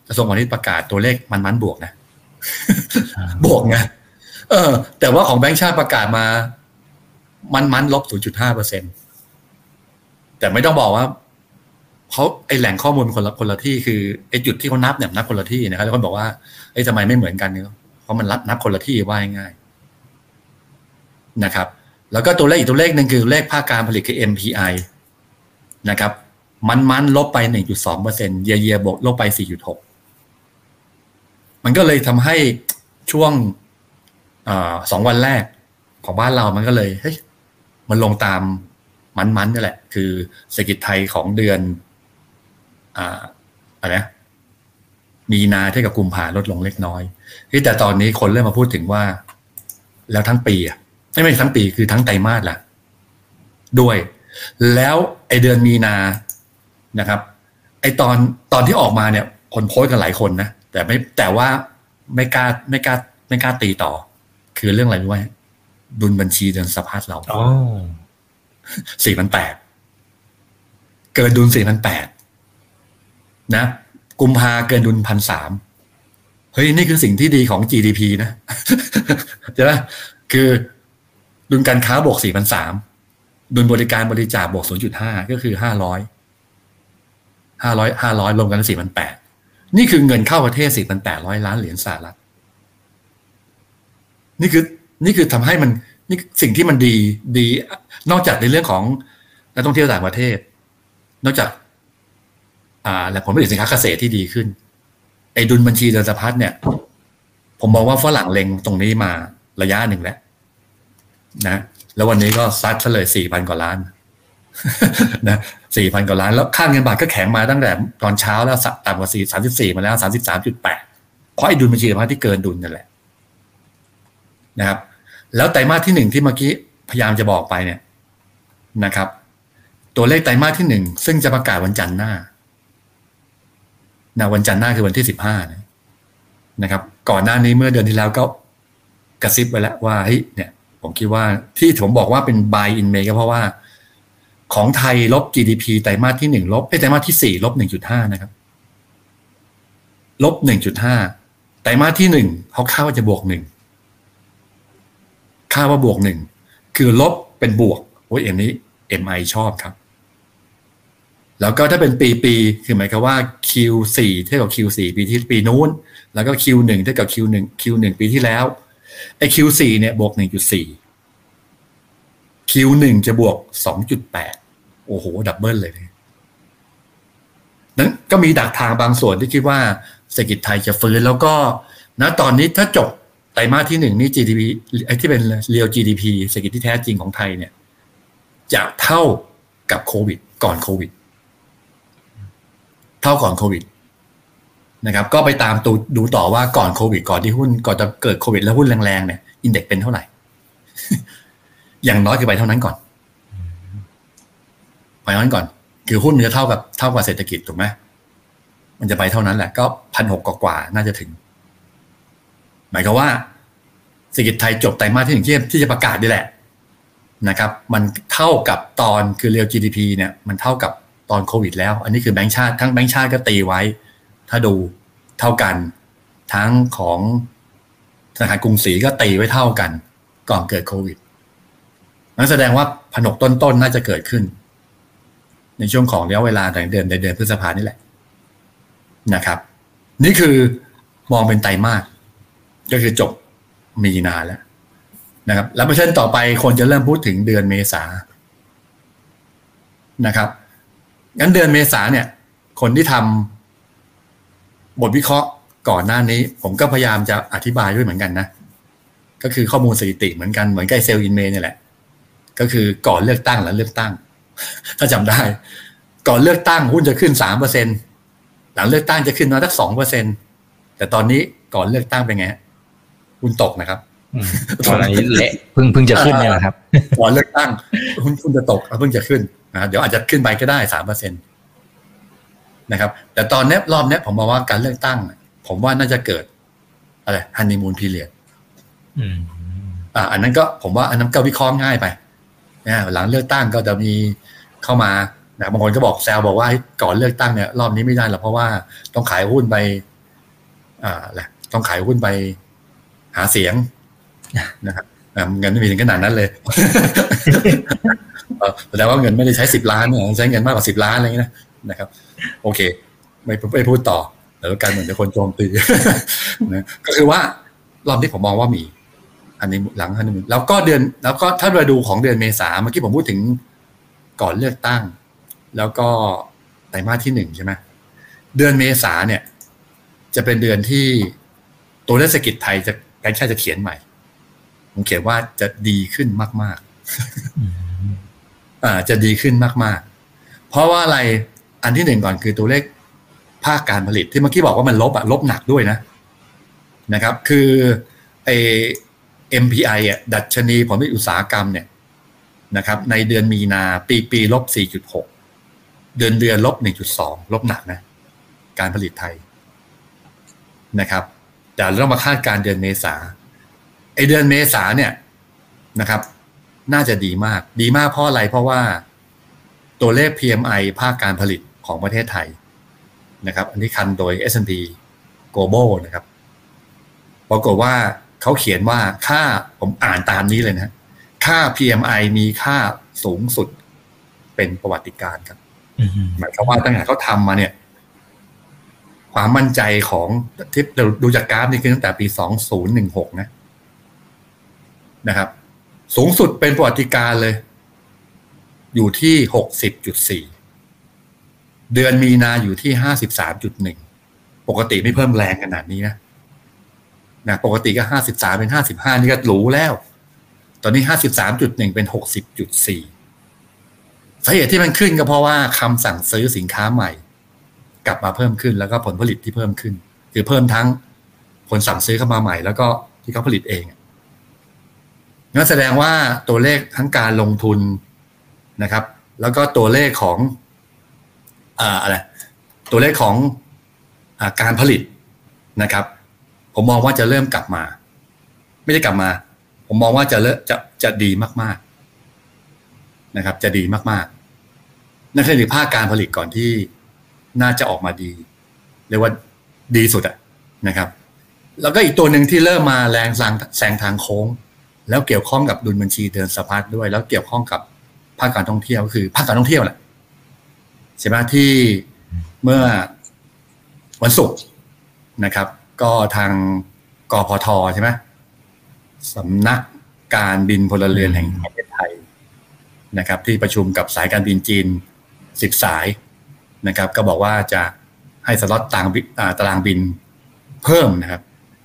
[SPEAKER 3] กระทรวงพาณิชย์ประกาศตัวเลขมันมันบวกนะ บวกไงเออ แต่ว่าของแบงค์ชาติประกาศมา มันมันลบศูนย์จุดห้าเปอร์เซ็นตแต่ไม่ต้องบอกว่าเขาไอแหล่งข้อมูลคนละคนละที่คือไอจุดที่เขานับเนี่ยนับคนละที่นะครับแล้วก็บอกว่าไอ้ทำไมไม่เหมือนกันเนี่ยเพราะมันรับนับคนละที่ว่าง่ายนะครับ แล้วก็ตัวเลขอีกตัวเลขหนึ่งคือเลขภาคการผลิตคือ MPI นะครับ มันมันลบไปหนึ่งจุดสองเปอร์เซ็นเยียเยียบวกลบไปสี่จุดหกมันก็เลยทำให้ช่วงอสองวันแรกของบ้านเรามันก็เลยเฮ้ยมันลงตามมันๆนี่แหละ คือเศรษฐกิจไทยของเดือนอ่าอะไรนะมีนาเท่ากับกุมภาลดลงเล็กน้อย แต่ตอนนี้คนเริ่มมาพูดถึงว่า แล้วทั้งปีอะ ไม่ใช่ทั้งปีคือทั้งไตรมาสล่ะ ด้วย แล้วไอเดือนมีนานะครับ ไอตอนตอนที่ออกมาเนี่ย คนโพสกันหลายคนนะแต่ไม่แต่ว่าไม่กล้าไม่กล้าไม่กล้าตีต่อ คือเรื่องอะไรรู้ไหมดุลบัญชีเดือนสภาพเราสี่พันแปดเกินดุลสี่พันแปดนะกุมภาเกินดุลพันสามเฮ้ย นี่คือสิ่งที่ดีของ GDP นะใช่ไหมคือ ดุลการค้าบวกสี่พันสามดุลบริการบริจาคบวกศูนย์จุดห้าก็คือห้าร้อยห้าร้อยห้าร้อยรวมกันสี่พันแปดนี่คือเงินเข้าประเทศสี่พันแปดร้อยล้านเหรียญสหรัฐนี่คือนี่คือทำให้มันนี่สิ่งที่มันดีดี นอกจากในเรื่องของนักท่องเที่ยวต่างประเทศ นอกจากอ่าและผลผลิตสินค้าเกษตรที่ดีขึ้นไอ้ดุลบัญชีเดินสะพัดเนี่ย ผมมองว่าฝรั่งเล็งตรงนี้มาระยะหนึ่งแล้ว นะ แล้ววันนี้ก็ซัดซะเลยสี่พันกว่าล้านนะสี่พันกว่าล้าน แล้วค่าเงินบาทก็แข็งมาตั้งแต่ตอนเช้าแล้วต่ำกว่าสี่สามสิบสี่มาแล้วสามสิบสามจุดแปดเพราะไอ้ดุลบัญชีเดินสะพัดที่เกินดุลนั่นแหละนะครับ แล้วไตรมาสที่หนึ่งที่เมื่อกี้พยายามจะบอกไปเนี่ยนะครับ ตัวเลขไตรมาสที่หนึ่งซึ่งจะประกาศวันจันทร์หน้านะวันจันทร์หน้าคือวันที่สิบห้านะครับ ก่อนหน้านี้เมื่อเดือนที่แล้วก็กระซิบไปแล้วว่าเฮ้ยเนี่ย ผมคิดว่าที่ผมบอกว่าเป็น buy in May ก็เพราะว่า ของไทยลบ GDP ไตรมาสที่หนึ่งลบไตรมาสที่สี่ลบหนึ่งจุดห้านะครับลบหนึ่งจุดห้าไตรมาสที่หนึ่งเขาคาดว่าจะบวกหนึ่งค่าว่าบวกหนึ่งคือลบเป็นบวกโอ้ยเอ็มนี้ MI ชอบครับ แล้วก็ถ้าเป็นปีปีคือหมายความว่า Q4 เท่ากับ Q4 ปีที่ปีนู้น แล้วก็ Q1 เท่ากับ Q1 Q1 ปีที่แล้ว ไอ้ Q4 เนี่ยบวก 1.4 Q1 จะบวก 2.8 โอ้โห ดับเบิลเลยนั้นก็มีดักทางบางส่วนที่คิดว่าเศรษฐกิจไทยจะฟื้น แล้วก็นะตอนนี้ถ้าจบไตรมาสที่หนึ่งนี่ GDP ไอ้ที่เป็นเรียว GDP เศรษฐกิจที่แท้จริงของไทยเนี่ยจะเท่ากับโควิด ก่อนโควิด เท่าก่อนโควิด นะครับก็ไปตามตูดูต่อว่าก่อนโควิดก่อนที่หุ้นก่อนจะเกิดโควิดแล้วหุ้นแรงๆเนี่ยอินเด็กเป็นเท่าไหร่ อย่างน้อยคือไปเท่านั้นก่อนไปเท่านั้นก่อน คือหุ้นมันจะเท่ากับเท่ากับเศรษฐกิจถูกไหมมันจะไปเท่านั้นแหละ ก็พันหกกว่าน่าจะถึง หมายความว่าเศรษฐกิจไทยจบไตรมาสที่หนึ่งที่จะประกาศนี่แหละนะครับ มันเท่ากับตอนคือเรียว GDP เนี่ย มันเท่ากับตอนโควิด แล้ว อันนี้คือแบงก์ชาติทั้งแบงก์ชาติก็ตีไว้ ถ้าดูเท่ากัน ทั้งของธนาคารกรุงศรีก็ตีไว้เท่ากันก่อนเกิดโควิดนั่นแสดงว่าผนกต้นๆนน่าจะเกิดขึ้น ในช่วงของระยะเวลาในเดือนในเดือนพฤษภานี่แหละนะครับ นี่คือมองเป็นไตรมาสก็คือจบมีนาแล้วนะครับ แล้วเปอร์เซ็นต์ต่อไปคนจะเริ่มพูดถึงเดือนเมษานะครับงั้นเดือนเมษาเนี่ย คนที่ท บทวิเคราะห์ก่อนหน้านี้ ผมก็พยายามจะอธิบายด้วยเหมือนกันนะ ก็คือข้อมูลสถิติเหมือนกันเหมือนกับ sell in May นี่แหละ ก็คือก่อนเลือกตั้งหลังเลือกตั้ง ถ้าจำได้ ก่อนเลือกตั้งหุ้นจะขึ้นสามเปอร์เซ็นหลังเลือกตั้งจะขึ้นมาสักสองเปอร์เซ็นแต่ตอนนี้ก่อนเลือกตั้งเป็นไงหุ้นตกนะครับ
[SPEAKER 2] ตอนนี้เละเพิ่งเพิ่งจะขึ้นเนี่ยแหละครับ
[SPEAKER 3] ก่อนเลือกตั้งหุ้นหุ้นจะตกเพิ่งจะขึ้นนะเดี๋ยวอาจจะขึ้นไปก็ได้สามเปอร์เซ็นต นะครับ แต่ตอนนี้รอบนี้ผมมองว่าการเลือกตั้ง ผมว่าน่าจะเกิดอะไรฮันนีมูนพีเรียดอ่า อันนั้นก็ผมว่าอันนั้นก็วิเคราะห์ง่ายไปนะหลังเลือกตั้งก็จะมีเข้ามานะบางคนก็บอกแซวบอกว่าก่อนเลือกตั้งเนี่ยรอบนี้ไม่ได้หรอกเพราะว่าต้องขายหุ้นไป อ่าแหละต้องขายหุ้นไปหาเสียงนะครับเงินไม่มีถึงขนาดนั้นเลยแสดงว่าเงินไม่ได้ใช้สิบล้านเนี่ยใช้เงินมากกว่าสิบล้านอะไรอย่างนี้นะ นะครับ โอเค ไม่ไม่พูดต่อเดี๋ยวการเหมือนจะคนโจมตีนะก็คือว่ารอบที่ผมมองว่ามีอันนี้หลังอันนี้แล้วก็เดือน แล้วก็ถ้าเราดูของเดือนเมษาเมื่อกี้ผมพูดถึงก่อนเลือกตั้ง แล้วก็ไตรมาสที่หนึ่งใช่ไหมเดือนเมษาเนี่ย จะเป็นเดือนที่ตัวเลขเศรษฐกิจไทยจะแบงค์ชาติจะเขียนใหม่ ผมเขียนว่าจะดีขึ้นมาก ๆ อ่าจะดีขึ้นมาก ๆ เพราะว่าอะไร อันที่หนึ่งก่อนคือตัวเลขภาคการผลิตที่เมื่อกี้บอกว่ามันลบอะลบหนักด้วยนะนะครับ คือไอ MPI อะดัชนีผลผลิตอุตสาหกรรมเนี่ยนะครับในเดือนมีนาปีปีลบ 4.6 เดือนเดือนลบ 1.2 ลบหนักนะ การผลิตไทยนะครับแต่เรามาคาดการเดือนเมษาไอเดือนเมษาเนี่ยนะครับ น่าจะดีมาก ดีมากเพราะอะไรเพราะว่าตัวเลข PMI ภาคการผลิต ของประเทศไทยนะครับ อันนี้คันโดย S&P Global นะครับปรากฏว่าเขาเขียนว่าค่าผมอ่านตามนี้เลยนะค่า PMI มีค่าสูงสุดเป็นประวัติการครับหมายความว่าตั้งแต่เขาทำมาเนี่ย ความมั่นใจของที่ดูจากกราฟนี่คือตั้งแต่ปี 2016 นะนะครับ สูงสุดเป็นประวัติการเลย อยู่ที่ 60.4 เดือนมีนาอยู่ที่53.1ปกติไม่เพิ่มแรงขนาดนี้นะนะปกติก็ห้าสิบสามเป็นห้าสิบห้านี่ก็หรูแล้ว ตอนนี้ห้าสิบสามจุดหนึ่งเป็นหกสิบจุดสี่สาเหตุที่มันขึ้นก็เพราะว่าคำสั่งซื้อสินค้าใหม่ กลับมาเพิ่มขึ้นแล้วก็ผลผลิตที่เพิ่มขึ้น คือเพิ่มทั้งผลสั่งซื้อเข้ามาใหม่ แล้วก็ที่เขาผลิตเองนั่นแสดงว่าตัวเลขทั้งการลงทุนนะครับ แล้วก็ตัวเลขของ อ่าอะไรตัวเลขของอการผลิตนะครับ ผมมองว่าจะเริ่มกลับมา ไม่ได้กลับมา ผมมองว่าจะเลจะจะดีมากๆนะครับ จะดีมากๆนั่นคือภาคการผลิตก่อนที่น่าจะออกมาดีเรียกว่าดีสุดอะนะครับ แล้วก็อีกตัวหนึ่งที่เริ่มมาแรงสางแสงทางโค้ง แล้วเกี่ยวข้องกับดุลบัญชีเดินสะพัดด้วย แล้วเกี่ยวข้องกับภาคการท่องเที่ยวคือภาคการท่องเที่ยวแหละ ใช่ไหมที่เมื่อวันศุกร์นะครับ ก็ทางกพทใช่ไหมสำนักการบินพลเรือนแห่งประเทศไทยนะครับ ที่ประชุมกับสายการบินจีนสิบสายนะครับ ก็บอกว่าจะให้สล็อตตารางตารางบินเพิ่มนะครับ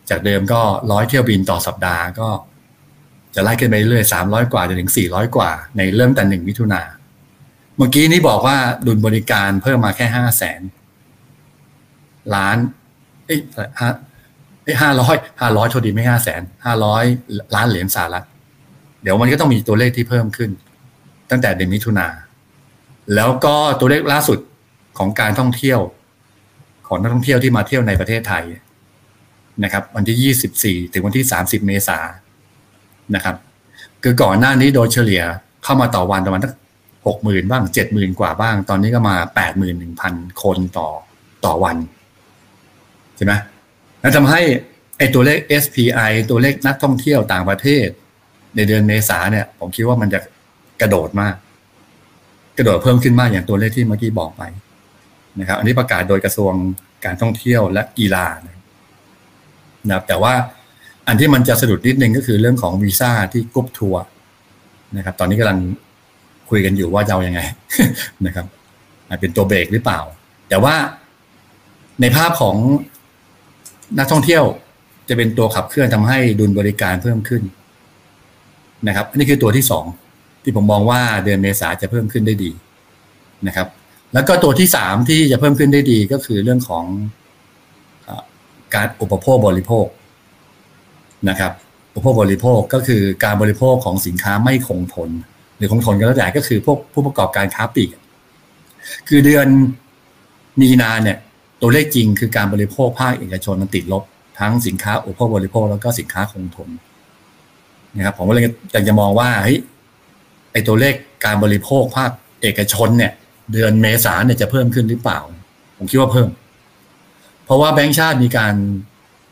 [SPEAKER 3] จากเดิมก็ร้อยเที่ยวบินต่อสัปดาห์ก็จะไล่ขึ้นไปเรื่อยสามร้อยกว่าจนถึงสี่ร้อยกว่า ในเริ่มแต่หนึ่งมิถุนา เมื่อกี้นี้บอกว่าดุลบริการเพิ่มมาแค่ห้าแสนล้าน เอ้ห้าห้าร้อยห้าร้อยโทษดีไม่ห้าแสนห้าร้อยล้านเหรียญสหรัฐเดี๋ยวมันก็ต้องมีตัวเลขที่เพิ่มขึ้น ตั้งแต่เดือนมิถุนา แล้วก็ตัวเลขล่าสุดของการท่องเที่ยว ของนักท่องเที่ยวที่มาเที่ยวในประเทศไทยนะครับ วันที่ยี่สิบสี่ถึงวันที่สามสิบเมษานะครับ คือก่อนหน้านี้โดยเฉลี่ยเข้ามาต่อวันประมาณ หกหมื่นบ้างเจ็ดหมื่นกว่าบ้าง ตอนนี้ก็มาแปดหมื่นหนึ่งพันคนต่อต่อวันใช่ไหมนั่นทำให้ไอ้ตัวเลข SPI ตัวเลขนักท่องเที่ยวต่างประเทศ ในเดือนเมษาเนี่ย ผมคิดว่ามันจะกระโดดมาก กระโดดเพิ่มขึ้นมากอย่างตัวเลขที่เมื่อกี้บอกไปนะครับ อันนี้ประกาศโดยกระทรวงการท่องเที่ยวและกีฬานะครับแต่ว่าอันที่มันจะสะดุดนิดนึงก็คือเรื่องของวีซ่าที่กรุ๊ปทัวร์นะครับ ตอนนี้กำลัง คุยกันอยู่ว่าจะเอาอยัางไงนะครับเป็นตัวเบรกหรือเปล่า แต่ว่าในภาพของนักท่องเที่ยวจะเป็นตัวขับเคลื่อนทำให้ดุลบริการเพิ่มขึ้นนะครับอันนี้คือตัวที่สองที่ผมมองว่าเดือนเมษาจะเพิ่มขึ้นได้ดีนะครับ แล้วก็ตัวที่สามที่จะเพิ่มขึ้นได้ดีก็คือเรื่องของการอุปโภคบริโภคนะครับอุปโภคบริโภคก็คือการบริโภคของสินค้าไม่คงทน รือคงทนก็แล้วแต่ก็คือพวกผู้ประกอบการค้าปลีกคือเดือนมีนาเนี่ย ตัวเลขจริงคือการบริโภคภาคเอกชนมันติดลบ ทั้งสินค้าอุปโภคบริโภคแล้วก็สินค้าคงทนนะครับผมก็เลยอยากจะมองว่าเฮ้ยไอตัวเลขการบริโภคภาคเอกชนเนี่ย เดือนเมษาเนี่ยจะเพิ่มขึ้นหรือเปล่า ผมคิดว่าเพิ่ม เพราะว่าแบงก์ชาติมีการ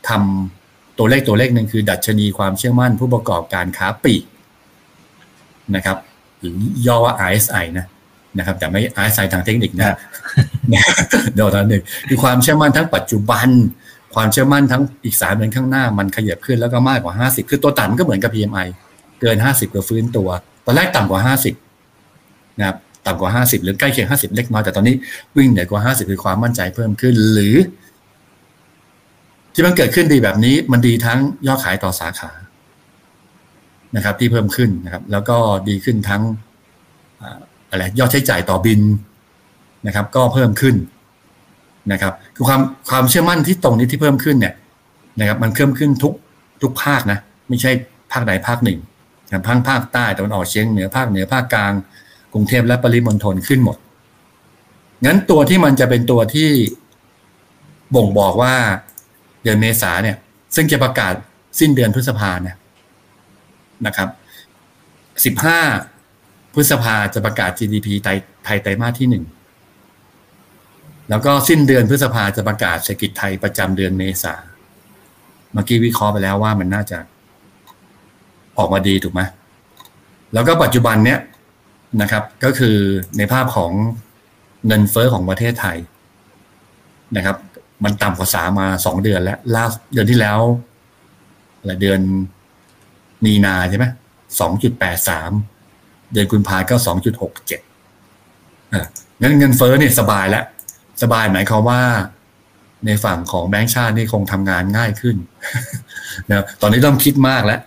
[SPEAKER 3] ทำตัวเลขตัวเลขหนึ่งคือ ดัชนีความเชื่อมั่นผู้ประกอบการค้าปลีกนะครับ หรือย่อว่า RSI นะนะครับ แต่ไม่ RSI ทางเทคนิคนะเดี๋ยวตอนหนึ่งคือความเชื่อมั่นทั้งปัจจุบัน ความเชื่อมั่นทั้งอีกสามเดือนข้างหน้ามันขยับขึ้นแล้วก็มากกว่าห้าสิบคือตัวต่ำก็เหมือนกับ PMI เกินห้าสิบก็ฟื้นตัว ตอนแรกต่ำกว่าห้าสิบนะครับต่ำกว่าห้าสิบหรือใกล้เคียงห้าสิบเล็กน้อยแต่ตอนนี้วิ่งเหนือกว่าห้าสิบคือความมั่นใจเพิ่มขึ้น หรือ ที่มันเกิดขึ้นดีแบบนี้ มันดีทั้งยอดขายต่อสาขา นะครับที่เพิ่มขึ้นนะครับ แล้วก็ดีขึ้นทั้งอะไรยอดใช้จ่ายต่อบินนะครับ ก็เพิ่มขึ้นนะครับคือความความเชื่อมั่นที่ตรงนี้ที่เพิ่มขึ้นเนี่ยนะครับ มันเพิ่มขึ้นทุกทุกภาคนะ ไม่ใช่ภาคใดภาคหนึ่งภาคภาคใต้ตะวันออกเฉียงเหนือภาคเหนือภาคกลางกรุงเทพและปริมณฑลขึ้นหมดงั้นตัวที่มันจะเป็นตัวที่บ่งบอกว่าเดือนเมษาเนี่ย ซึ่งจะประกาศสิ้นเดือนพฤษภาเนี่ย นะครับสิบห้าพฤษภาจะประกาศ GDP ไทยไตรมาสที่หนึ่งแล้วก็สิ้นเดือนพฤษภาจะประกาศเศรษฐกิจไทยประจำเดือนเมษาเมื่อกี้วิเคราะห์ไปแล้วว่ามันน่าจะออกมาดีถูกไหมแล้วก็ปัจจุบันเนี้ยนะครับ ก็คือในภาพของเงินเฟอ้อของประเทศไทยนะครับ มันต่ำกว่าสามาสองเดือนแล้วล่าเดือนที่แล้วอะเดือน มีนาใช่ไหมสองจุดแปดสามเดือนกุมภาก็สองจุดหกเจ็ดอ่างั้นเงินเฟอ้อเนี่ยสบายแล้ว สบายหมายความว่า ในฝั่งของแบงก์ชาตินี่คงทำงานง่ายขึ้นนะตอนนี้ต้องคิดมากแล้ว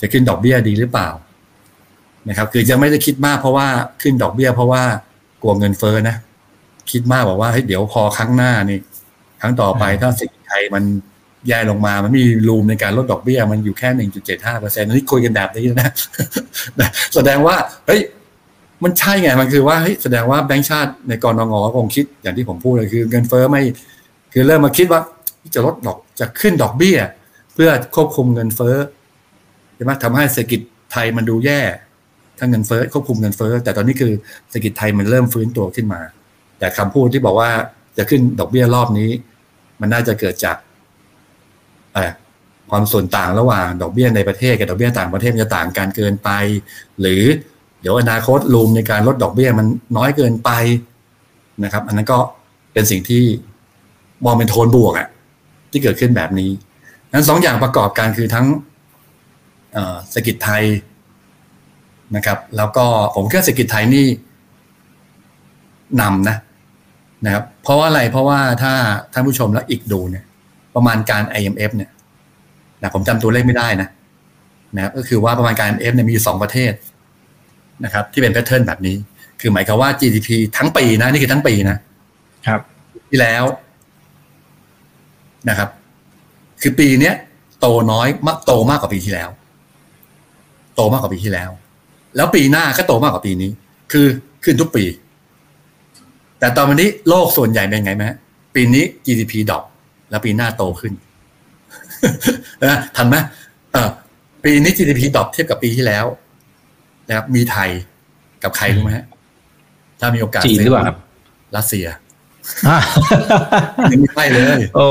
[SPEAKER 3] จะขึ้นดอกเบี้ยดีหรือเปล่า นะครับ คือจะไม่ได้คิดมากเพราะว่าขึ้นดอกเบี้ย เพราะว่ากลัวเงินเฟ้อนะ คิดมากบอกว่าเฮ้ยเดี๋ยวพอครั้งหน้านี่ ครั้งต่อไปถ้าสินไทยมัน แย่ลงมา มันมีรูมในการลดดอกเบี้ย มันอยู่แค่หนึ่งจุดเจ็ดห้าเปอร์เซ็นต์นี่คุยกันแบบนี้นะ แสดงว่า เฮ้ย มันใช่ไง มันคือว่า เฮ้ย แสดงว่าแบงก์ชาติในกรงงคงคิด อย่างที่ผมพูดเลยคือเงินเฟ้อไม่ คือเริ่มมาคิดว่า จะลดดอก จะขึ้นดอกเบี้ย เพื่อควบคุมเงินเฟ้อ ใช่ไหมทำให้เศรษฐกิจไทยมันดูแย่ถ้าเงินเฟ้อควบคุมเงินเฟ้อ แต่ตอนนี้คือเศรษฐกิจไทยมันเริ่มฟื้นตัวขึ้นมา แต่คำพูดที่บอกว่าจะขึ้นดอกเบี้ยรอบนี้ มันน่าจะเกิดจาก ความส่วนต่างระหว่างดอกเบี้ยในประเทศกับดอกเบี้ยต่างประเทศจะต่างกันเกินไป หรือเดี๋ยวอนาคตรูมในการลดดอกเบี้ยมันน้อยเกินไปนะครับ อันนั้นก็เป็นสิ่งที่มองเป็นโทนบวกอะที่เกิดขึ้นแบบนี้นั้นสองอย่างประกอบกันคือทั้งเศรษฐกิจไทยนะครับ แล้วก็ผมคิดเศรษฐกิจไทยนี่นำนะนะครับ เพราะว่าอะไรเพราะว่าถ้าท่านผู้ชมแล้วอีกดูเนี่ย ประมาณการ IMF เนี่ยนะผมจำตัวเลขไม่ได้นะนะครับก็คือว่าประมาณการ IMF เนี่ยมีอยู่สองประเทศนะครับที่เป็นแพทเทิร์นแบบนี้ คือหมายความว่า GDP ทั้งปีนะ นี่คือทั้งปีนะครับ ที่แล้วนะครับ คือปีเนี้ยโตน้อยมากโตมากกว่าปีที่แล้ว โตมากกว่าปีที่แล้ว แล้วปีหน้าก็โตมากกว่าปีนี้ คือขึ้นทุกปี แต่ตอนนี้โลกส่วนใหญ่เป็นไงไหมปีนี้ GDP ดรอป แล้วปีหน้าโตขึ้นนะทันไหมเออปีนี้ GDP drop เทียบกับปีที่แล้วนะครับมีไทยกับใครรู้ไหมถ้ามีโอกาส
[SPEAKER 2] จีนหรือเปล่าครับ
[SPEAKER 3] รัสเซียไม่ใช่เลย
[SPEAKER 2] โอ้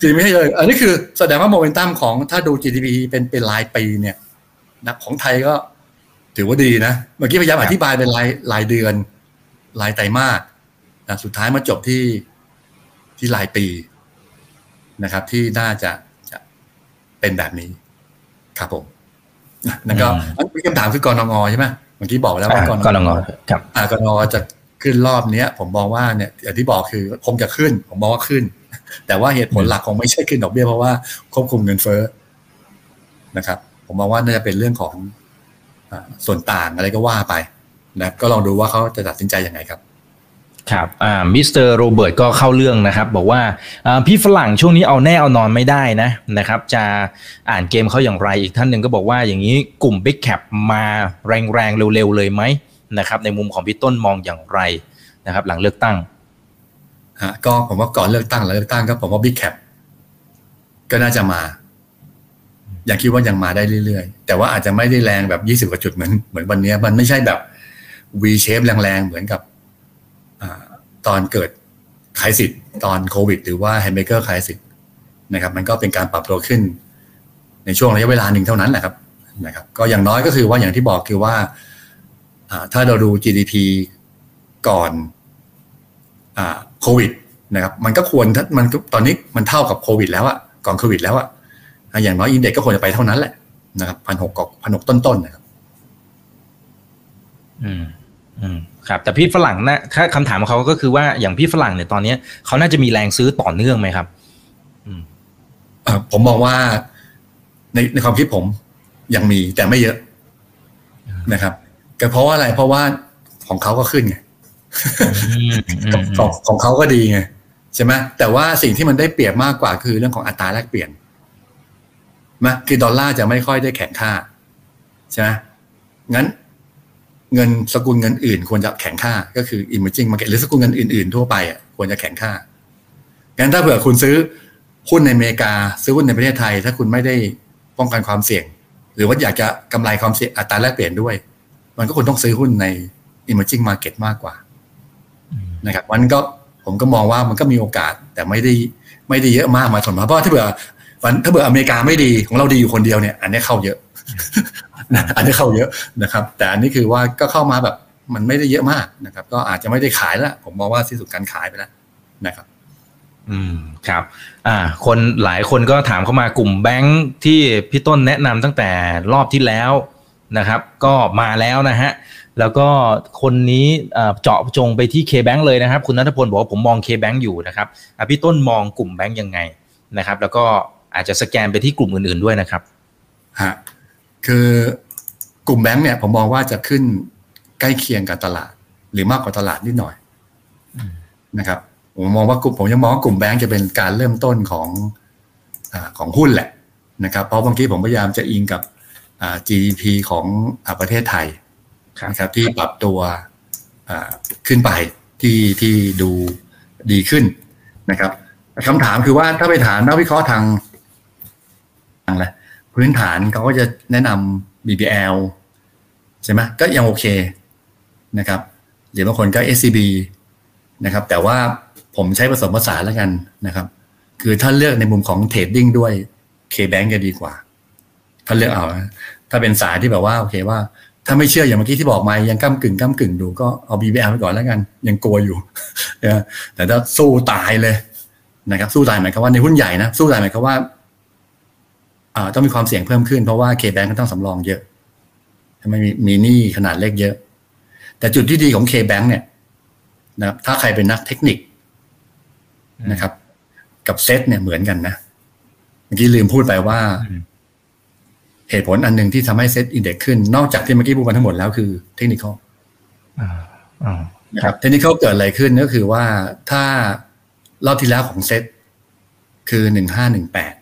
[SPEAKER 3] จีนไม่ใช่เลย อันนี้คือแสดงว่าโมเมนตัมของถ้าดู GDP เป็นเป็นรายปีเนี่ยนะของไทยก็ถือว่าดีนะ เมื่อกี้พยายามอธิบายเป็นรายรายเดือน รายไตรมาสนะสุดท้ายมาจบที่ที่รายปี นะครับ ที่น่าจะจะเป็นแบบนี้ ครับผมนั่นก็มีคำถามคือกรนงใช่ไหมเมื่อกี้บอกแล้วว่าก
[SPEAKER 2] รนงครับ
[SPEAKER 3] อ่ากรนงจะขึ้นรอบเนี้ย ผมมองว่าเนี่ยอย่างที่บอกคือคงจะขึ้น ผมมองว่าขึ้น แต่ว่าเหตุผลหลักคงไม่ใช่ขึ้นดอกเบี้ยเพราะว่าควบคุมเงินเฟ้อนะครับ ผมมองว่าน่าจะเป็นเรื่องของส่วนต่างอะไรก็ว่าไปนะก็ลองดูว่าเขาจะตัดสินใจยังไงครับ
[SPEAKER 2] ครับอ่ามิสเตอร์โรเบิร์ตก็เข้าเรื่องนะครับ บอกว่าพี่ฝรั่งช่วงนี้เอาแน่เอานอนไม่ได้นะนะครับ จะอ่านเกมเขาอย่างไรอีกท่านหนึ่งก็บอกว่าอย่างนี้กลุ่ม Big Cap มาแรงๆ เร็วๆ เลยไหมนะครับ ในมุมของพี่ต้นมองอย่างไรนะครับ หลังเลือกตั้ง
[SPEAKER 3] ฮะก็ผมว่าก่อนเลือกตั้งหลังเลือกตั้งก็ผมว่า Big Cap ก็น่าจะมา อย่างคิดว่ายังมาได้เรื่อยๆ แต่ว่าอาจจะไม่ได้แรงแบบยี่สิบกว่าจุดเหมือนเหมือนวันนี้มันไม่ใช่แบบ V shape แรงๆ เหมือนกับ ตอนเกิด crisis ตอนโควิด หรือว่า hamburger crisis นะครับมันก็เป็นการปรับตัวขึ้น ในช่วงระยะเวลาหนึ่งเท่านั้นแหละครับนะครับ ก็อย่างน้อยก็คือว่าอย่างที่บอกคือว่าถ้าเราดู GDP ก่อนโควิดนะครับมันก็ควรมันตอนนี้มันเท่ากับโควิดแล้วอะก่อนโควิดแล้วอะอย่างน้อย index ก็ควรจะไปเท่านั้นแหละนะครับพันหกกพันหกต้นๆนะครับ
[SPEAKER 2] อืม ครับแต่พี่ฝรั่งนะถ้าคำถามของเขาก็คือว่าอย่างพี่ฝรั่งเนี่ยตอนนี้เขาน่าจะมีแรงซื้อต่อเนื่องไหมครับ
[SPEAKER 3] อืมผมมองว่าในในความคิดผมยังมีแต่ไม่เยอะนะครับก็เพราะว่าอะไรเพราะว่าของเขาก็ขึ้นไงของของเขาก็ดีไงใช่ไหมแต่ว่าสิ่งที่มันได้เปรียบมากกว่าคือเรื่องของอัตราแลกเปลี่ยนมาคือดอลลาร์จะไม่ค่อยได้แข็งค่าใช่ไหมงั้น เงินสกุลเงินอื่น ควรจะแข็งค่าก็คือ emerging market หรือสกุลเงินอื่นๆทั่วไปอะควรจะแข็งค่างั้นถ้าเผื่อคุณซื้อหุ้นในอเมริกา ซื้อหุ้นในประเทศไทย ถ้าคุณไม่ได้ป้องกันความเสี่ยง หรือว่าอยากจะกำไรความเสี่ยงอัตราแลกเปลี่ยนด้วย มันก็ควรต้องซื้อหุ้นใน emerging market มากกว่านะครับมันก็ผมก็มองว่ามันก็มีโอกาสแต่ไม่ได้ไม่ได้เยอะมากมาถนเพราะถ้าเผื่อถ้าเผื่ออเมริกาไม่ดีของเราดีอยู่คนเดียวเนี่ย อันนี้เข้าเยอะ อันนี้เข้าเยอะนะครับ แต่อันนี้คือว่าก็เข้ามาแบบมันไม่ได้เยอะมากนะครับ ก็อาจจะไม่ได้ขายแล้วผมมองว่าสิ้นสุดการขายไปแล้วนะครับ
[SPEAKER 2] อืมครับ อ่า คนหลายคนก็ถามเข้ามากลุ่มแบงค์ที่พี่ต้นแนะนำตั้งแต่รอบที่แล้วนะครับ ก็มาแล้วนะฮะแล้วก็คนนี้เจาะจงไปที่ K-Bank เลยนะครับ คุณนัทพลบอกว่าผมมอง K-Bank อยู่นะครับพี่ต้นมองกลุ่มแบงค์ยังไงนะครับ แล้วก็อาจจะสแกนไปที่กลุ่มอื่นๆด้วยนะครับ
[SPEAKER 3] ฮะ คือกลุ่มแบงค์เนี่ยผมมองว่าจะขึ้นใกล้เคียงกับตลาด หรือมากกว่าตลาดนิดหน่อยนะครับ ผมมองว่ากลุ่มผมยังมองว่ากลุ่มแบงค์จะเป็นการเริ่มต้นของอของหุ้นแหละนะครับ เพราะบางทีผมพยายามจะอิงกับ GDP ของประเทศไทยนะครับ ที่ปรับตัวขึ้นไปที่ที่ดูดีขึ้นนะครับคำถามคือว่าถ้าไปถามนักวิเคราะห์ทางทางอะไร พื้นฐานเขาก็จะแนะนำ BBL ใช่ไหมก็ยังโอเคนะครับหรือบางคนก็ SCB นะครับ แต่ว่าผมใช้ผสมผสานแล้วกันนะครับ คือถ้าเลือกในมุมของเทรดดิ้งด้วย K-Bank จะดีกว่า ถ้าเลือกเอา ถ้าเป็นสายที่แบบว่าโอเคว่า ถ้าไม่เชื่ออย่างเมื่อกี้ที่บอกมายังก้ากึ่งก้ากึ่งดูก็เอา BBL ไปก่อนแล้วกัน ยังกลัวอยู่นะแต่ถ้าสู้ตายเลยนะครับ สู้ตายหมายความว่าในหุ้นใหญ่นะสู้ตายหมายความว่า ต้องมีความเสี่ยงเพิ่มขึ้นเพราะว่าเคแบงก็ต้องสำรองเยอะทำไมมีมีหนี้ขนาดเล็กเยอะ แต่จุดที่ดีของเคแบงเนี่ยนะถ้าใครเป็นนักเทคนิคนะครับ กับเซตเนี่ยเหมือนกันนะเมื่อกี้ลืมพูดไปว่า เหตุผลอันหนึ่งที่ทำให้เซตอินเด็กขึ้น นอกจากที่เมื่อกี้พูดมาทั้งหมดแล้วคือเทคนิคนะครับเทคนิคเกิดอะไรขึ้นก็คือว่าถ้ารอบที่แล้วของเซตคือหนึ่งห้าหนึ่งแปด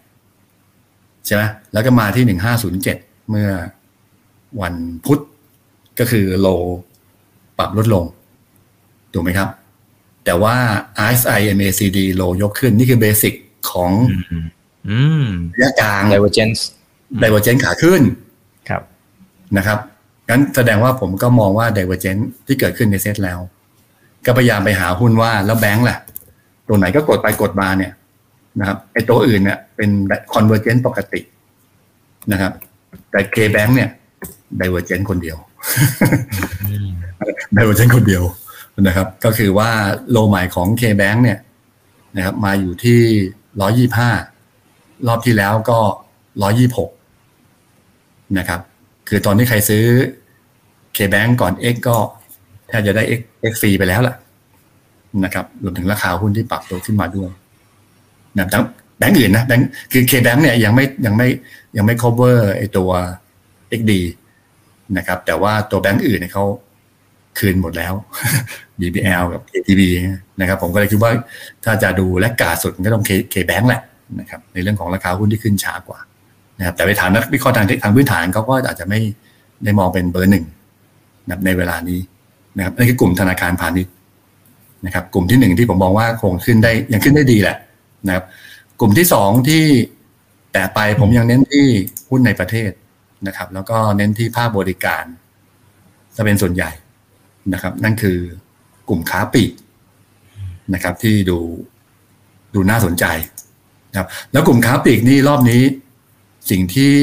[SPEAKER 3] ช่ไหมแล้วก็มาที่หนึ่งห้าศูนย์เจ็ดเมื่อวันพุธก็คือโลปรับลดลง ถูกไหมครับ แต่ว่า RSI MACD โลยกขึ้น นี่คือเบสิกของระยะกลาง
[SPEAKER 2] divergence
[SPEAKER 3] divergence ขาขึ้น
[SPEAKER 2] ครับ
[SPEAKER 3] นะครับ งั้นแสดงว่าผมก็มองว่า divergence ที่เกิดขึ้นในเซตแล้ว ก็พยายามไปหาหุ้นว่าแล้วแบงค์แหละตัวไหนก็กดไปกดมาเนี่ย นะครับไอ้ตัวอื่นเนี่ยเป็นคอนเวอร์เจนต์ปกตินะครับ แต่ K-Bank เนี่ย divergence คนเดียว divergence คนเดียวนะครับ ก็คือว่า low ใหม่ของ K-Bank เนี่ยนะครับ มาอยู่ที่ร้อยยี่ห้ารอบที่แล้วก็ร้อยยี่หกนะครับ คือตอนที่ใครซื้อ K-Bank ก่อน X ก็แทบจะได้ X X ฟรีไปแล้วล่ะนะครับรวมถึงราคาหุ้นที่ปรับตัวขึ้นมาด้วย นะทั้งแบงก์อื่นนะแบงก์คือเคแบงก์เนี่ยยังไม่ยังไม่ยังไม่ cover ไอตัว XD นะครับ แต่ว่าตัวแบงก์อื่นเนี่ยเขาคืนหมดแล้ว BBL กับ KTB นะครับ ผมก็เลยคิดว่าถ้าจะดูและกาสุดก็ต้อง K Bank แหละนะครับในเรื่องของราคาหุ้นที่ขึ้นช้ากว่านะครับแต่ไปถามนักวิเคราะห์ทางทางพื้นฐานเขาก็อาจจะไม่ได้มองเป็นเบอร์หนึ่งนะในเวลานี้นะครับนั่นคือกลุ่มธนาคารพาณิชย์นะครับ กลุ่มที่หนึ่งที่ผมมองว่าคงขึ้นได้ยังขึ้นได้ดีแหละ นะครับ กลุ่มที่สองที่แต่ไปผมยังเน้นที่หุ้นในประเทศนะครับ แล้วก็เน้นที่ภาคบริการ จะเป็นส่วนใหญ่นะครับ นั่นคือกลุ่มค้าปลีกนะครับ ที่ดูดูน่าสนใจนะครับ แล้วกลุ่มค้าปลีกนี่รอบนี้สิ่งที่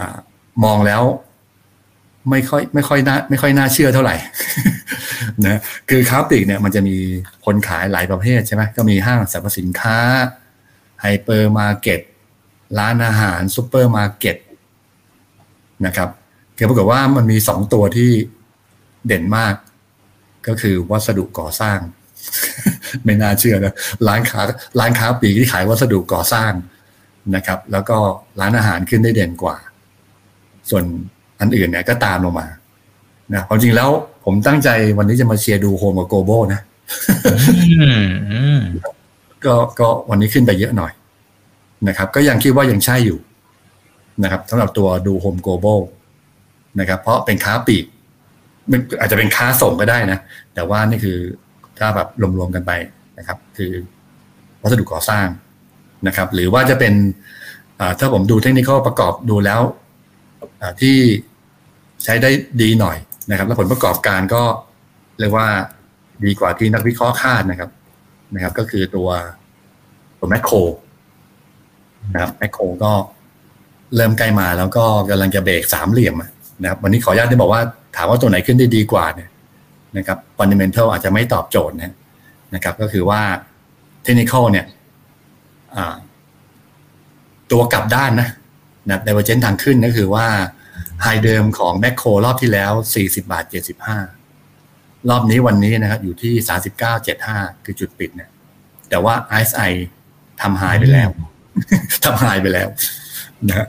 [SPEAKER 3] อมองแล้ว ไม่ค่อยไม่ค่อยน่าไม่ค่อยน่าเชื่อเท่าไหร่นะคือค้าปลีกเนี่ยมันจะมีคนขายหลายประเภทใช่ไหมก็มีห้างสรรพสินค้าไฮเปอร์มาร์เก็ตร้านอาหารซูเปอร์มาร์เก็ตนะครับคือปรากฏว่ามันมีสองตัวที่เด่นมาก ก็คือวัสดุก่อสร้าง ไม่น่าเชื่อนะร้านค้าร้านค้าปลีกที่ขายวัสดุก่อสร้างนะครับ แล้วก็ร้านอาหารขึ้นได้เด่นกว่า ส่วน อันอื่นเนี่ยก็ตามลงมานะความจริงแล้วผมตั้งใจวันนี้จะมาเชียร์ DOHOME กับ GLOBAL นะก็ก็วันนี้ขึ้นไปเยอะหน่อยนะครับ ก็ยังคิดว่ายังใช่อยู่นะครับสำหรับตัว DOHOME GLOBAL นะครับ เพราะเป็นค้าปลีกอาจจะเป็นค้าส่งก็ได้นะ แต่ว่านี่คือถ้าแบบรวมๆกันไปนะครับ คือวัสดุก่อสร้างนะครับ หรือว่าจะเป็นถ้าผมดูเทคนิคประกอบดูแล้ว ที่ใช้ได้ดีหน่อยนะครับ แล้วผลประกอบการก็เรียกว่าดีกว่าที่นักวิเคราะห์คาดนะครับ นะครับ ก็คือตัวตัวแมคโครนะครับแมคโครก็เริ่มใกล้มาแล้วก็กำลังจะเบรกสามเหลี่ยมนะครับ วันนี้ขออนุญาตได้บอกว่าถามว่าตัวไหนขึ้นได้ดีกว่าเนี่ยนะครับ fundamental อาจจะไม่ตอบโจทย์นะนะครับ ก็คือว่าเทคนิคเนี่ยตัวกลับด้านนะ นะ divergence ทางขึ้นก็คือว่า high เดิมของแมคโครรอบที่แล้ว 40 บาท 75 รอบนี้วันนี้นะครับอยู่ที่ 39 75 คือจุดปิดเนี่ย แต่ว่า RSI ทำ high ไปแล้วทำ high ไปแล้วนะ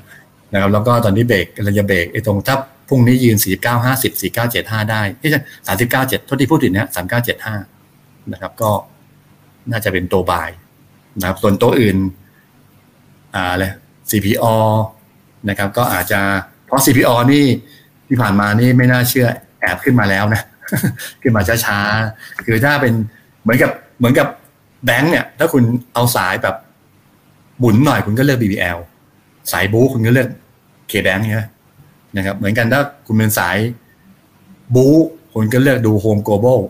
[SPEAKER 3] นะครับแล้วก็ตอนนี้เบรกเราจะเบรกไอ้ตรงถ้าพรุ่งนี้ยืน 49 50 49 75 ได้ที่39 7ทษที่พูดถึงเนี้ย39 75 นะครับ ก็น่าจะเป็นตัวบายนะครับส่วนตัวอื่น อ่าเลย CPO นะครับ ก็อาจจะเพราะ CPO นี่ที่ผ่านมานี่ไม่น่าเชื่อแอบขึ้นมาแล้วนะ ขึ้นมาช้าๆ คือถ้าเป็นเหมือนกับเหมือนกับแบงค์เนี่ย ถ้าคุณเอาสายแบบบุ๋นหน่อยคุณก็เลือก BBL สายบู๊คุณก็เลือก KBANK เนี่ยนะครับ เหมือนกันถ้าคุณเป็นสายบู๊คุณก็เลือก DOHOME GLOBAL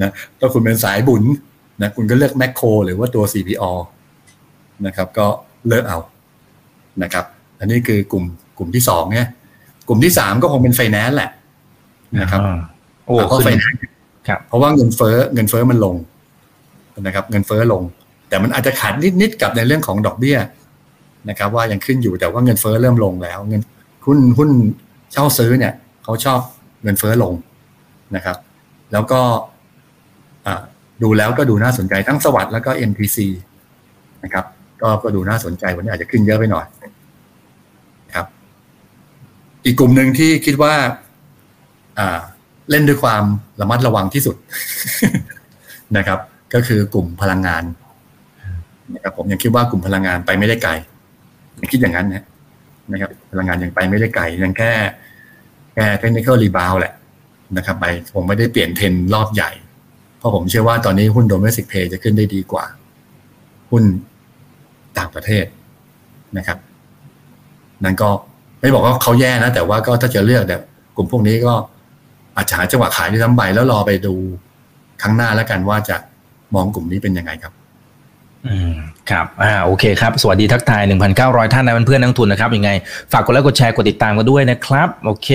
[SPEAKER 3] นะถ้าคุณเป็นสายบุ๋นนะคุณก็เลือกแมคโครหรือว่าตัว CPALL นะครับ ก็เลือกเอานะครับ อันนี้คือกลุ่มกลุ่มที่สองเนี่ย กลุ่มที่สามก็คงเป็นไฟแนนซ์แหละนะครับ
[SPEAKER 2] โอ้
[SPEAKER 3] ก็ไฟแนนซ์เพราะว่าเงินเฟ้อเงินเฟ้อมันลงนะครับ เงินเฟ้อลง แต่มันอาจจะขาดนิดๆกับในเรื่องของดอกเบี้ยนะครับ ว่ายังขึ้นอยู่แต่ว่าเงินเฟ้อเริ่มลงแล้ว เงินหุ้นหุ้นเช่าซื้อเนี่ยเขาชอบเงินเฟ้อลงนะครับ แล้วก็ดูแล้วก็ดูน่าสนใจทั้งสวัสด์แล้วก็ NPC นะครับ ก็ก็ดูน่าสนใจวันนี้อาจจะขึ้นเยอะไปหน่อยครับ อีกกลุ่มหนึ่งที่คิดว่า เล่นด้วยความระมัดระวังที่สุดนะครับ ก็คือกลุ่มพลังงานนะครับผมยังคิดว่ากลุ่มพลังงานไปไม่ได้ไกลคิดอย่างนั้นนะนะครับ พลังงานยังไปไม่ได้ไกลยังแค่แค่ technical rebound แหละนะครับไปผมไม่ได้เปลี่ยนเทรนรอบใหญ่ เพราะผมเชื่อว่าตอนนี้หุ้น domestic play จะขึ้นได้ดีกว่า หุ้นต่างประเทศนะครับ นั่นก็ ไม่บอกว่าเขาแย่นะ แต่ว่าก็ถ้าจะเลือกเนี่ยกลุ่มพวกนี้ก็อาจจะหาจังหวะขายที่ทั้งใบแล้วรอไปดูครั้งหน้าแล้วกันว่าจะมองกลุ่มนี้เป็นยังไงครับ
[SPEAKER 2] อืมครับ อ่า โอเคครับ สวัสดีทักทาย 1,900 ท่านนะเพื่อนนักทุนนะครับ ยังไง ฝากกดไลค์ กดแชร์ กดติดตามกันด้วยนะครับ โอเค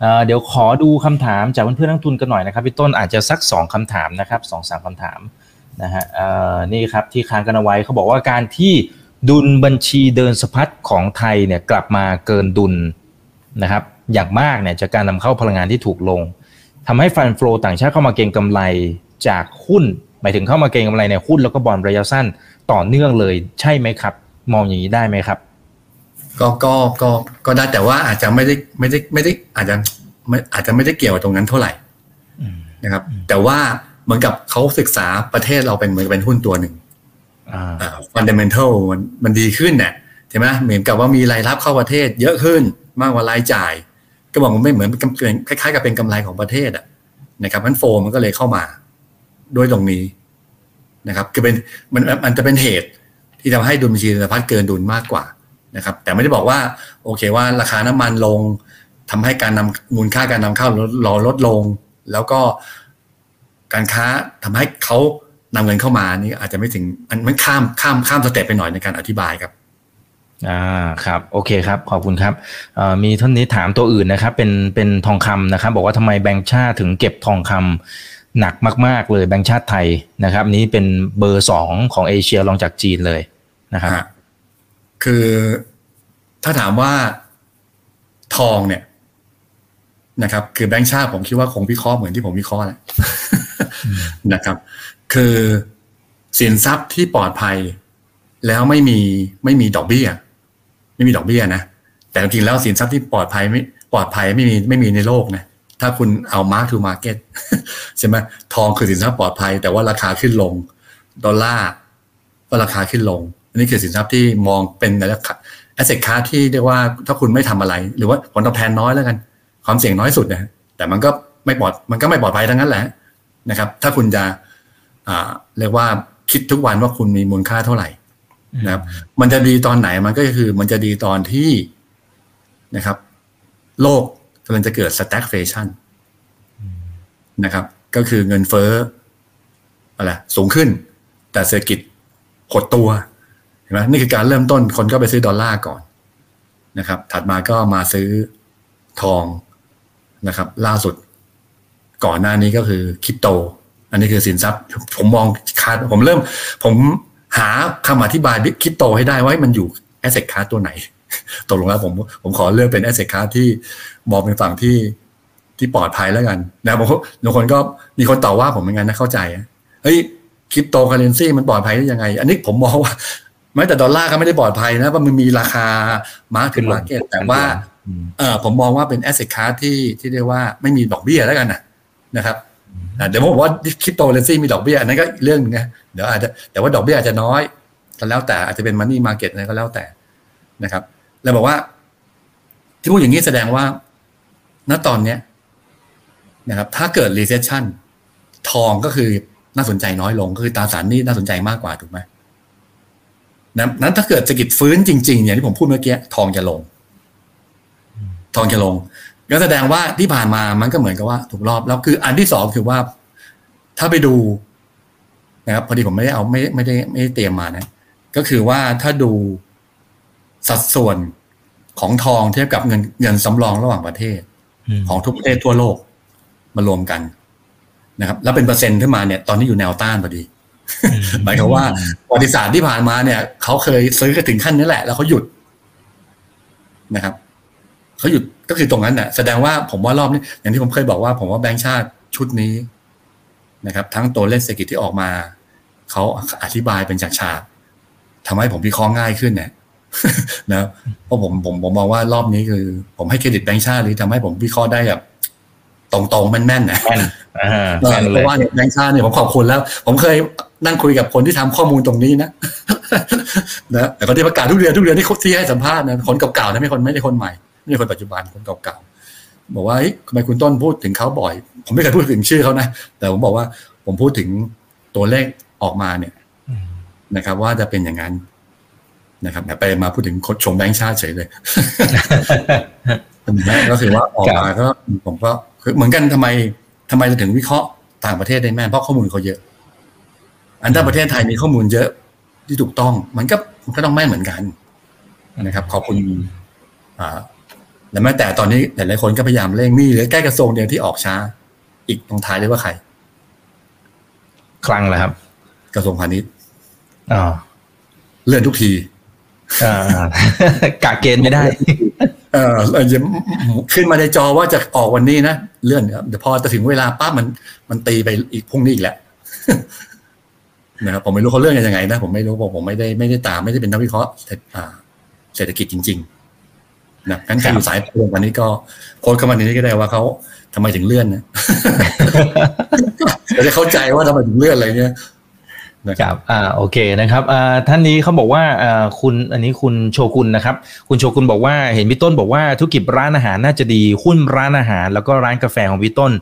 [SPEAKER 2] เอ่อเดี๋ยวขอดูคำถามจากเพื่อนๆนักทุนกันหน่อยนะครับ พี่ต้นอาจจะสัก 2คำถามนะครับสองสามคำถามนะฮะ เอ่อ นี่ครับที่ค้างกันเอาไว้เขาบอกว่าการที่ ดุลบัญชีเดินสะพัดของไทยเนี่ยกลับมาเกินดุลนะครับ อย่างมากเนี่ยจากการนำเข้าพลังงานที่ถูกลงทำให้ฟันฟลอต่างชาติเข้ามาเก็งกำไรจากหุ้น หมายถึงเข้ามาเก็งกำไรในหุ้นแล้วก็บอลระยะสั้นต่อเนื่องเลยใช่ไหมครับ มองอย่างนี้ได้ไหมครับ
[SPEAKER 3] ก็ก็ก็ก็ได้แต่ว่าอาจจะไม่ได้ไม่ได้ไม่ได้อาจจะไม่อาจจะไม่ได้เกี่ยวกับตรงนั้นเท่าไหร่นะครับ แต่ว่าเหมือนกับเขาศึกษาประเทศเราเป็นเหมือนเป็นหุ้นตัวหนึ่ง ฟันเดเมนทัลมันดีขึ้นเนี่ยใช่ไหมเหมือนกับว่ามีรายรับเข้าประเทศเยอะขึ้นมากกว่ารายจ่าย ก็บอกมันไม่เหมือนคล้ายๆ กับเป็นกำไรของประเทศอะนะครับมันโฟมันก็เลยเข้ามาด้วยตรงนี้นะครับคือเป็นมันมันจะเป็นเหตุที่ทำให้ดุลบัญชีธนพัฒน์เกินดุลมากกว่านะครับ แต่ไม่ได้บอกว่าโอเคว่าราคาน้ำมันลงทำให้การนำมูลค่าการนำเข้าลดลดลง แล้วก็การค้าทำให้เขา นำเงินเข้ามานี่อาจจะไม่ถึงมันมันข้ามข้ามข้าม step ไปหน่อยในการอธิบายครับ
[SPEAKER 2] อ่าครับโอเคครับขอบคุณครับมีท่านนี้ถามตัวอื่นนะครับ เป็นเป็นทองคำนะครับ บอกว่าทำไมแบงค์ชาติถึงเก็บทองคำหนักมาก ๆ เลยแบงค์ชาติไทยนะครับ นี้เป็นเบอร์สองของเอเชียรองจากจีนเลยนะครับ
[SPEAKER 3] คือถ้าถามว่าทองเนี่ยนะครับ คือแบงค์ชาติผมคิดว่าคงวิเคราะห์เหมือนที่ผมวิเคราะห์แหละนะครับ คือสินทรัพย์ที่ปลอดภัย แล้วไม่มีไม่มีดอกเบี้ย ไม่มีดอกเบี้ยนะแต่จริงๆแล้วสินทรัพย์ที่ปลอดภัยไม่ปลอดภัยไม่มีไม่มีในโลกนะถ้าคุณเอา mark to market ใช่ไหมทองคือสินทรัพย์ปลอดภัย แต่ว่าราคาขึ้นลง ดอลลาร์ก็ราคาขึ้นลง อันนี้คือสินทรัพย์ที่มองเป็น asset class ที่เรียกว่าถ้าคุณไม่ทำอะไร หรือว่าผลตอบแทนน้อยแล้วกัน ความเสี่ยงน้อยสุดนะแต่มันก็ไม่ปลอดมันก็ไม่ปลอดภัยทั้งนั้นแหละนะครับ ถ้าคุณจะ เรียกว่าคิดทุกวันว่าคุณมีมูลค่าเท่าไหร่นะครับ มันจะดีตอนไหนมันก็คือ มันจะดีตอนที่นะครับ โลกกำลังจะเกิด stagflation นะครับ ก็คือเงินเฟ้ออะไรสูงขึ้น แต่เศรษฐกิจหดตัวเห็นไหมนี่คือการเริ่มต้นคนก็ไปซื้อดอลลาร์ก่อนนะครับ ถัดมาก็มาซื้อทองนะครับ ล่าสุดก่อนหน้านี้ก็คือคริปโต อันนี้คือสินทรัพย์ผมมองคาดผมเริ่ม ผมหาคำอธิบายคริปโตให้ได้ว่ามันอยู่ asset class ตัวไหนตกลงแล้วผมผมขอเลือกเป็น asset class ที่มองเป็นฝั่งที่ที่ปลอดภัยแล้วกันนะบางคนบางคนก็มีคนต่อว่าผมเหมือนกันนะเข้าใจเฮ้ยคริปโตเคอเรนซีมันปลอดภัยได้ยังไง อันนี้ผมมองว่าแม้แต่ดอลลาร์ก็ไม่ได้ปลอดภัยนะเพราะมันมีราคา mark to market แต่ว่าเออผมมองว่าเป็น asset class ที่ที่เรียกว่าไม่มีดอกเบี้ยแล้วกันนะนะครับ เดี๋ยวผมบอกว่าคริปโตเคอเรนซีมีดอกเบี้ยอันนั้นก็เรื่องนะเดี๋ยวอาจจะแต่ว่าดอกเบี้ยอาจจะน้อยก็แล้วแต่อาจจะเป็น money market อะไรก็แล้วแต่นะครับ แล้วบอกว่า ที่พูดอย่างนี้แสดงว่า ณตอนเนี้ยนะครับ ถ้าเกิด recession ทองก็คือน่าสนใจน้อยลงก็คือตราสารนี่น่าสนใจมากกว่าถูกไหมนั้นถ้าเกิดเศรษฐกิจฟื้นจริงๆอย่างที่ผมพูดเมื่อกี้ทองจะลง ทองจะลง ก็แสดงว่าที่ผ่านมามันก็เหมือนกับว่าถูกรอบแล้วคืออันที่สองคือว่าถ้าไปดูนะครับพอดีผมไม่ได้เอาไม่ไม่ได้ไม่ได้เตรียมมานะ ก็คือว่าถ้าดูสัดส่วนของทองเทียบกับเงินเงินสำรองระหว่างประเทศ ของทุกประเทศทั่วโลกมารวมกันนะครับ แล้วเป็นเปอร์เซ็นต์ขึ้นมาเนี่ยตอนนี้อยู่แนวต้านพอดีหมายความว่าประวัติศาสตร์ที่ผ่านมาเนี่ยเขาเคยซื้อกันถึงขั้นนี้แหละ แล้วเขาหยุดนะครับ เขาหยุดก็คือตรงนั้นน่ะแสดงว่าผมว่ารอบนี้อย่างที่ผมเคยบอกว่า ผมว่าแบงค์ชาติชุดนี้นะครับ ทั้งตัวเลขเศรษฐกิจที่ออกมาเขาอธิบายเป็นฉากๆทำให้ผมวิเคราะห์ง่ายขึ้นเนี่ยนะเพราะผมผมผมมองว่ารอบนี้คือ ผมให้เครดิตแบงค์ชาติเลยทำให้ผมวิเคราะห์ได้แบบตรงๆแม่นๆนะเพราะว่าเนี่ยแบงค์ชาติเนี่ยผมขอบคุณแล้ว ผมเคยนั่งคุยกับคนที่ทำข้อมูลตรงนี้นะนะแต่ก็ที่ประกาศทุกเดือนทุกเดือนที่ที่ให้สัมภาษณ์นะคนเก่าๆนะไม่คนไม่ได้คนใหม่ ไม่ใช่คนปัจจุบันคนเก่าๆบอกว่าทำไมคุณต้นพูดถึงเขาบ่อย ผมไม่เคยพูดถึงชื่อเขานะแต่ผมบอกว่าผมพูดถึงตัวเลขออกมาเนี่ยนะครับ ว่าจะเป็นอย่างนั้นนะครับไปมาพูดถึงชมแบงค์ชาติเฉยเลยก็คือว่าออกมาก็ผมก็เหมือนกันทำไมทำไมเราถึงวิเคราะห์ต่างประเทศได้แม่นเพราะข้อมูลเขาเยอะ อันถ้าประเทศไทยมีข้อมูลเยอะที่ถูกต้อง มันก็มันก็ต้องแม่นเหมือนกันนะครับ ขอบคุณอ่า และแม้แต่ตอนนี้หลายๆคนก็พยายามเร่งมีหรือใกล้กระทรวงเดียวที่ออกช้า อีกตรงท้ายเรียกว่าใคร
[SPEAKER 2] คลังเหรอครับ
[SPEAKER 3] กระทรวงพาณิชย์
[SPEAKER 2] อ๋อ
[SPEAKER 3] เลื่อนทุกที
[SPEAKER 2] กะเกณฑ์ไม่ได้
[SPEAKER 3] เออขึ้นมาในจอว่าจะออกวันนี้นะเลื่อนเดี๋ยวพอจะถึงเวลาปั๊บมันมันตีไปอีกพรุ่งนี้อีกแล้วนะครับผมไม่รู้เขาเรื่องกันยังไงนะผมไม่รู้ผมผมไม่ได้ไม่ได้ตามไม่ได้เป็นนักวิเคราะห์เศรษฐกิจจริง ๆ นะงั้นใครอยู่สายตรงวันนี้ก็โค้ดเข้ามาในนี้ก็ได้ว่าเขาทำไมถึงเลื่อนนะจะได้เข้าใจว่าทำไมถึงเลื่อนอะไรเนี่ย
[SPEAKER 2] นะครับอ่าโอเคนะครับอ่าท่านนี้เขาบอกว่าอ่าคุณอันนี้คุณโชกุนนะครับ คุณโชกุนบอกว่าเห็นพี่ต้นบอกว่าธุรกิจร้านอาหารน่าจะดีหุ้นร้านอาหาร แล้วก็ร้านกาแฟของพี่ต้น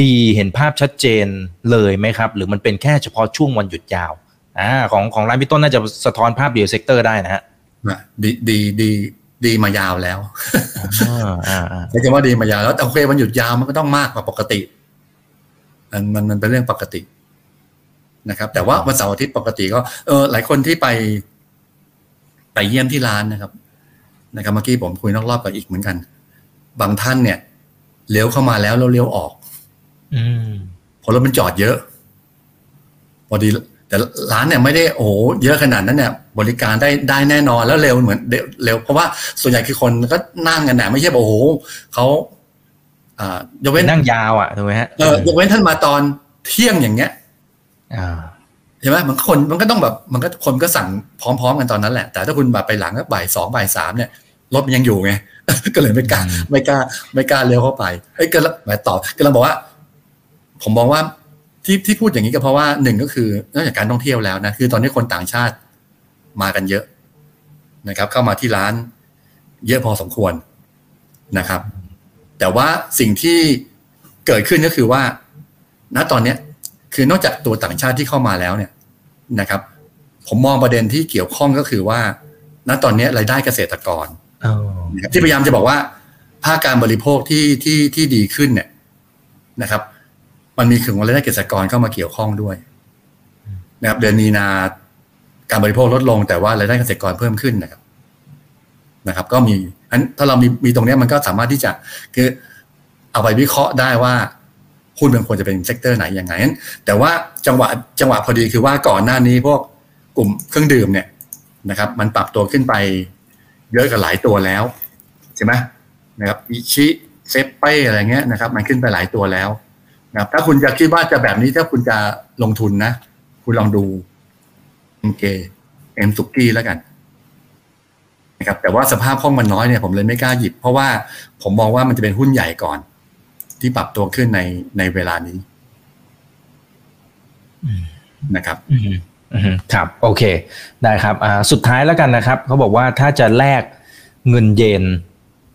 [SPEAKER 2] ดีเห็นภาพชัดเจนเลยไหมครับ หรือมันเป็นแค่เฉพาะช่วงวันหยุดยาวอ่าของของร้านพี่ต้นน่าจะสะท้อนภาพเดียว sector ได้นะฮะ
[SPEAKER 3] ดีดีดี ดีมายาวแล้วใช้คำว่าดีมายาวแล้วแต่โอเควันหยุดยาวมันก็ต้องมากกว่าปกติมันมันมันเป็นเรื่องปกตินะครับ แต่ว่าวันเสาร์อาทิตย์ปกติก็เออหลายคนที่ไป ไปเยี่ยมที่ร้านนะครับ นะครับเมื่อกี้ผมคุยนอกรอบกับอีกเหมือนกัน บางท่านเนี่ยเลี้ยวเข้ามาแล้วแล้วเลี้ยวออก
[SPEAKER 2] อืม
[SPEAKER 3] พอรถมันจอดเยอะพอดี แต่ร้านเนี่ยไม่ได้โอ้เยอะขนาดนั้นเนี่ยบริการได้ได้แน่นอนแล้วเร็วเหมือนเร็วเพราะว่าส่วนใหญ่คือคนก็นั่งกันนะไม่ใช่บอกโอ้โหเขาอ่ายกเว้น
[SPEAKER 2] นั่งยาวอะถูกไหมฮะ
[SPEAKER 3] เออยกเว้นท่านมาตอนเที่ยงอย่างเงี้ยใช่ไหมมันคนมันก็ต้องแบบมันก็คนก็สั่งพร้อม ๆ กันตอนนั้นแหละ แต่ถ้าคุณแบบไปหลังก็บ่ายสองบ่ายสามเนี่ยรถมันยังอยู่ไงก็เลยไม่กล้าไม่กล้าไม่กล้าเลี้ยวเข้าไปเอ้ยก็แล้วต่อก็เราบอกว่า ผมมองว่า ที่ที่พูดอย่างนี้ก็เพราะว่าหนึ่งก็คือนอกจากการท่องเที่ยวแล้วนะคือตอนนี้คนต่างชาติมากันเยอะนะครับ เข้ามาที่ร้านเยอะพอสมควรนะครับ แต่ว่าสิ่งที่เกิดขึ้นก็คือว่า ณตอนเนี้ยคือนอกจากตัวต่างชาติที่เข้ามาแล้วเนี่ยนะครับ ผมมองประเด็นที่เกี่ยวข้องก็คือว่า ณตอนนี้รายได้เกษตรกรที่พยายามจะบอกว่าภาคการบริโภคที่ที่ที่ดีขึ้นเนี่ยนะครับ มันมีของรายได้เกษตรกรเข้ามาเกี่ยวข้องด้วยนะครับเดือนมีนาการบริโภคลดลงแต่ว่ารายได้เกษตรกรเพิ่มขึ้นนะครับ นะครับ ก็มีอันถ้าเรามีมีตรงนี้มันก็สามารถที่จะคือเอาไปวิเคราะห์ได้ว่าหุ้นมันควรจะเป็นเซกเตอร์ไหนยังไงแต่ว่าจังหวะจังหวะพอดีคือว่าก่อนหน้านี้พวกกลุ่มเครื่องดื่มเนี่ยนะครับ มันปรับตัวขึ้นไปเยอะกับหลายตัวแล้วใช่ไหมนะครับอิชิเซเป้อะไรเงี้ยนะครับ มันขึ้นไปหลายตัวแล้ว นะครับถ้าคุณจะคิดว่าจะแบบนี้ถ้าคุณจะลงทุนนะ คุณลองดูเอ็มเกเอ็มสุกี้แล้วกันนะครับแต่ว่าสภาพคล่องมันน้อยเนี่ยผมเลยไม่กล้าหยิบ เพราะว่าผมมองว่ามันจะเป็นหุ้นใหญ่ก่อน ที่ปรับตัวขึ้นในในเวลานี้นะครับ
[SPEAKER 2] ครับโอเค ได้ครับอ่าสุดท้ายแล้วกันนะครับเขาบอกว่าถ้าจะแลกเงินเยน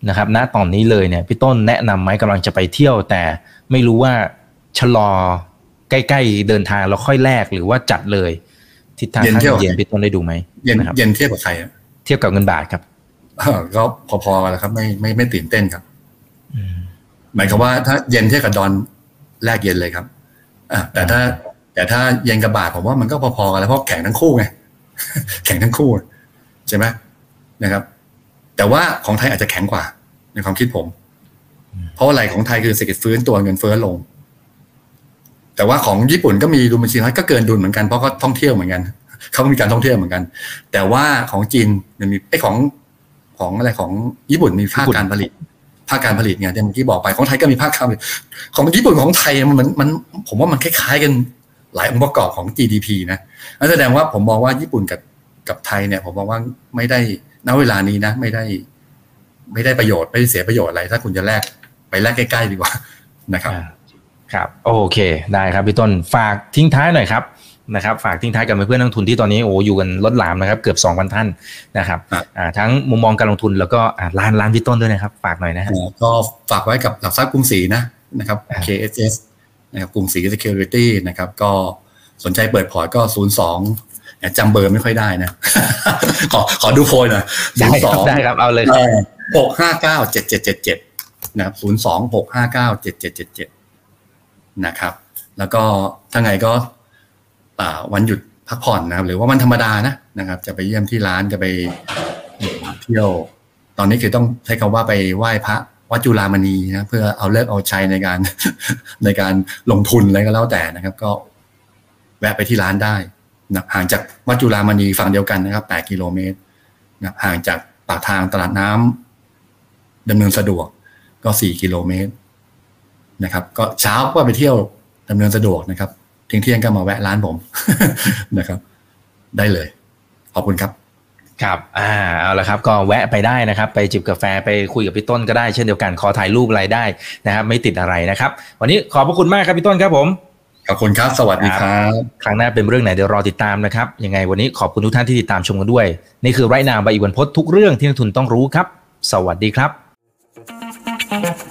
[SPEAKER 2] นะครับณตอนนี้เลยเนี่ยพี่ต้นแนะนำไหมกำลังจะไปเที่ยวแต่ไม่รู้ว่า ชะลอใกล้ๆเดินทางแล้วค่อยแลกหรือว่าจัดเลย ทิศทางค่าเย็นพี่ต้นได้ดูไหม
[SPEAKER 3] เย็นเย็นเทียบกับใคร
[SPEAKER 2] เทียบกับเงินบาทครับ
[SPEAKER 3] ก็พอๆกันแล้วครับไม่ไม่ไม่ตื่นเต้นครับหมายความว่าถ้าเย็นเทียบกับดอนแลกเย็นเลยครับอ่าแต่ถ้า แต่ถ้าเย็นกับบาทผมว่ามันก็พอๆกันแล้วเพราะแข่งทั้งคู่ไงแข่งทั้งคู่ใช่ไหมนะครับ แต่ว่าของไทยอาจจะแข็งกว่า ในความคิดผม เพราะอะไรของไทยคือเศรษฐกิจฟื้นตัวเงินเฟ้อลง แต่ว่าของญี่ปุ่นก็มีดุลบัญชีน้อยก็เกินดุลเหมือนกันเพราะเขาท่องเที่ยวเหมือนกันเขามีการท่องเที่ยวเหมือนกัน แต่ว่าของจีนมันมีไอ้ของของอะไรของญี่ปุ่นมีภาคการผลิต ภาคการผลิตไงที่เมื่อกี้บอกไปของไทยก็มีภาคการผลิตของญี่ปุ่นของไทยมันมัน ผมว่ามันคล้ายๆกันหลายองค์ประกอบของ GDP นะนั่นแสดงว่าผมมองว่าญี่ปุ่นกับกับไทยเนี่ย ผมมองว่าไม่ได้ณเวลานี้นะ ไม่ได้ ไม่ได้ประโยชน์ไม่ได้เสียประโยชน์อะไร ถ้าคุณจะแลกไปแลกใกล้ๆดีกว่านะครับ
[SPEAKER 2] ครับโอเคได้ครับพี่ต้นฝากทิ้งท้ายหน่อยครับนะครับฝากทิ้งท้ายกับเพื่อนนักทุนที่ตอนนี้โอ้อยู่กันลดหลามนะครับ เกือบสองพันท่านนะครับอ่าทั้งมุมมองการลงทุนแล้วก็ร้านร้านพี่ต้นด้วยนะครับฝากหน่อยนะ
[SPEAKER 3] ก็ฝากไว้กับหลักทรัพย์กรุงศรีนะนะครับ KSS นะครับกรุงศรี Security นะครับ ก็สนใจเปิดพอร์ตก็ศูนย์สองจำเบอร์ไม่ค่อยได้นะ ขอขอดูโพยหน่อย
[SPEAKER 2] ศูนย์สองได้ครับเอาเลย
[SPEAKER 3] หกห้าเก้าเจ็ดเจ็ดเจ็ดเจ็ดนะครับศูนย์สองหกห้าเก้าเจ็ดเจ็ดเจ็ดเจ็ด นะครับ แล้วก็ถ้าไงก็วันหยุดพักผ่อนนะครับ หรือว่าวันธรรมดานะนะครับ จะไปเยี่ยมที่ร้านจะไปเที่ยว ตอนนี้คือต้องใช้คำว่าไปไหว้พระวัดจุฬามณีนะเพื่อเอาเลิกเอาชัยในการในการลงทุนอะไรก็แล้วแต่นะครับ ก็แวะไปที่ร้านได้นะห่างจากวัดจุฬามณีฝั่งเดียวกันนะครับ 8 กิโลเมตรนะห่างจากปากทางตลาดน้ำดำเนินสะดวกก็ 4 กิโลเมตร นะครับ ก็เช้าก็ไปเที่ยวดำเนินสะดวกนะครับเที่ยงเที่ยงก็มาแวะร้านผมนะครับ ได้เลย ขอบคุณครับ
[SPEAKER 2] ครับ อ่า เอาละครับ ก็แวะไปได้นะครับ ไปจิบกาแฟ ไปคุยกับพี่ต้นก็ได้ เช่นเดียวกัน ขอถ่ายรูปอะไรได้นะครับ ไม่ติดอะไรนะครับ วันนี้ขอบพระคุณมากครับพี่ต้นครับผม
[SPEAKER 3] ขอบคุณครับ สวัสดีครับ
[SPEAKER 2] ครั้งหน้าเป็นเรื่องไหนเดี๋ยวรอติดตามนะครับ ยังไงวันนี้ขอบคุณทุกท่านที่ติดตามชมกันด้วย นี่คือไรนาใบอีกวันพดทุกเรื่องที่นักทุนต้องรู้ครับ สวัสดีครับ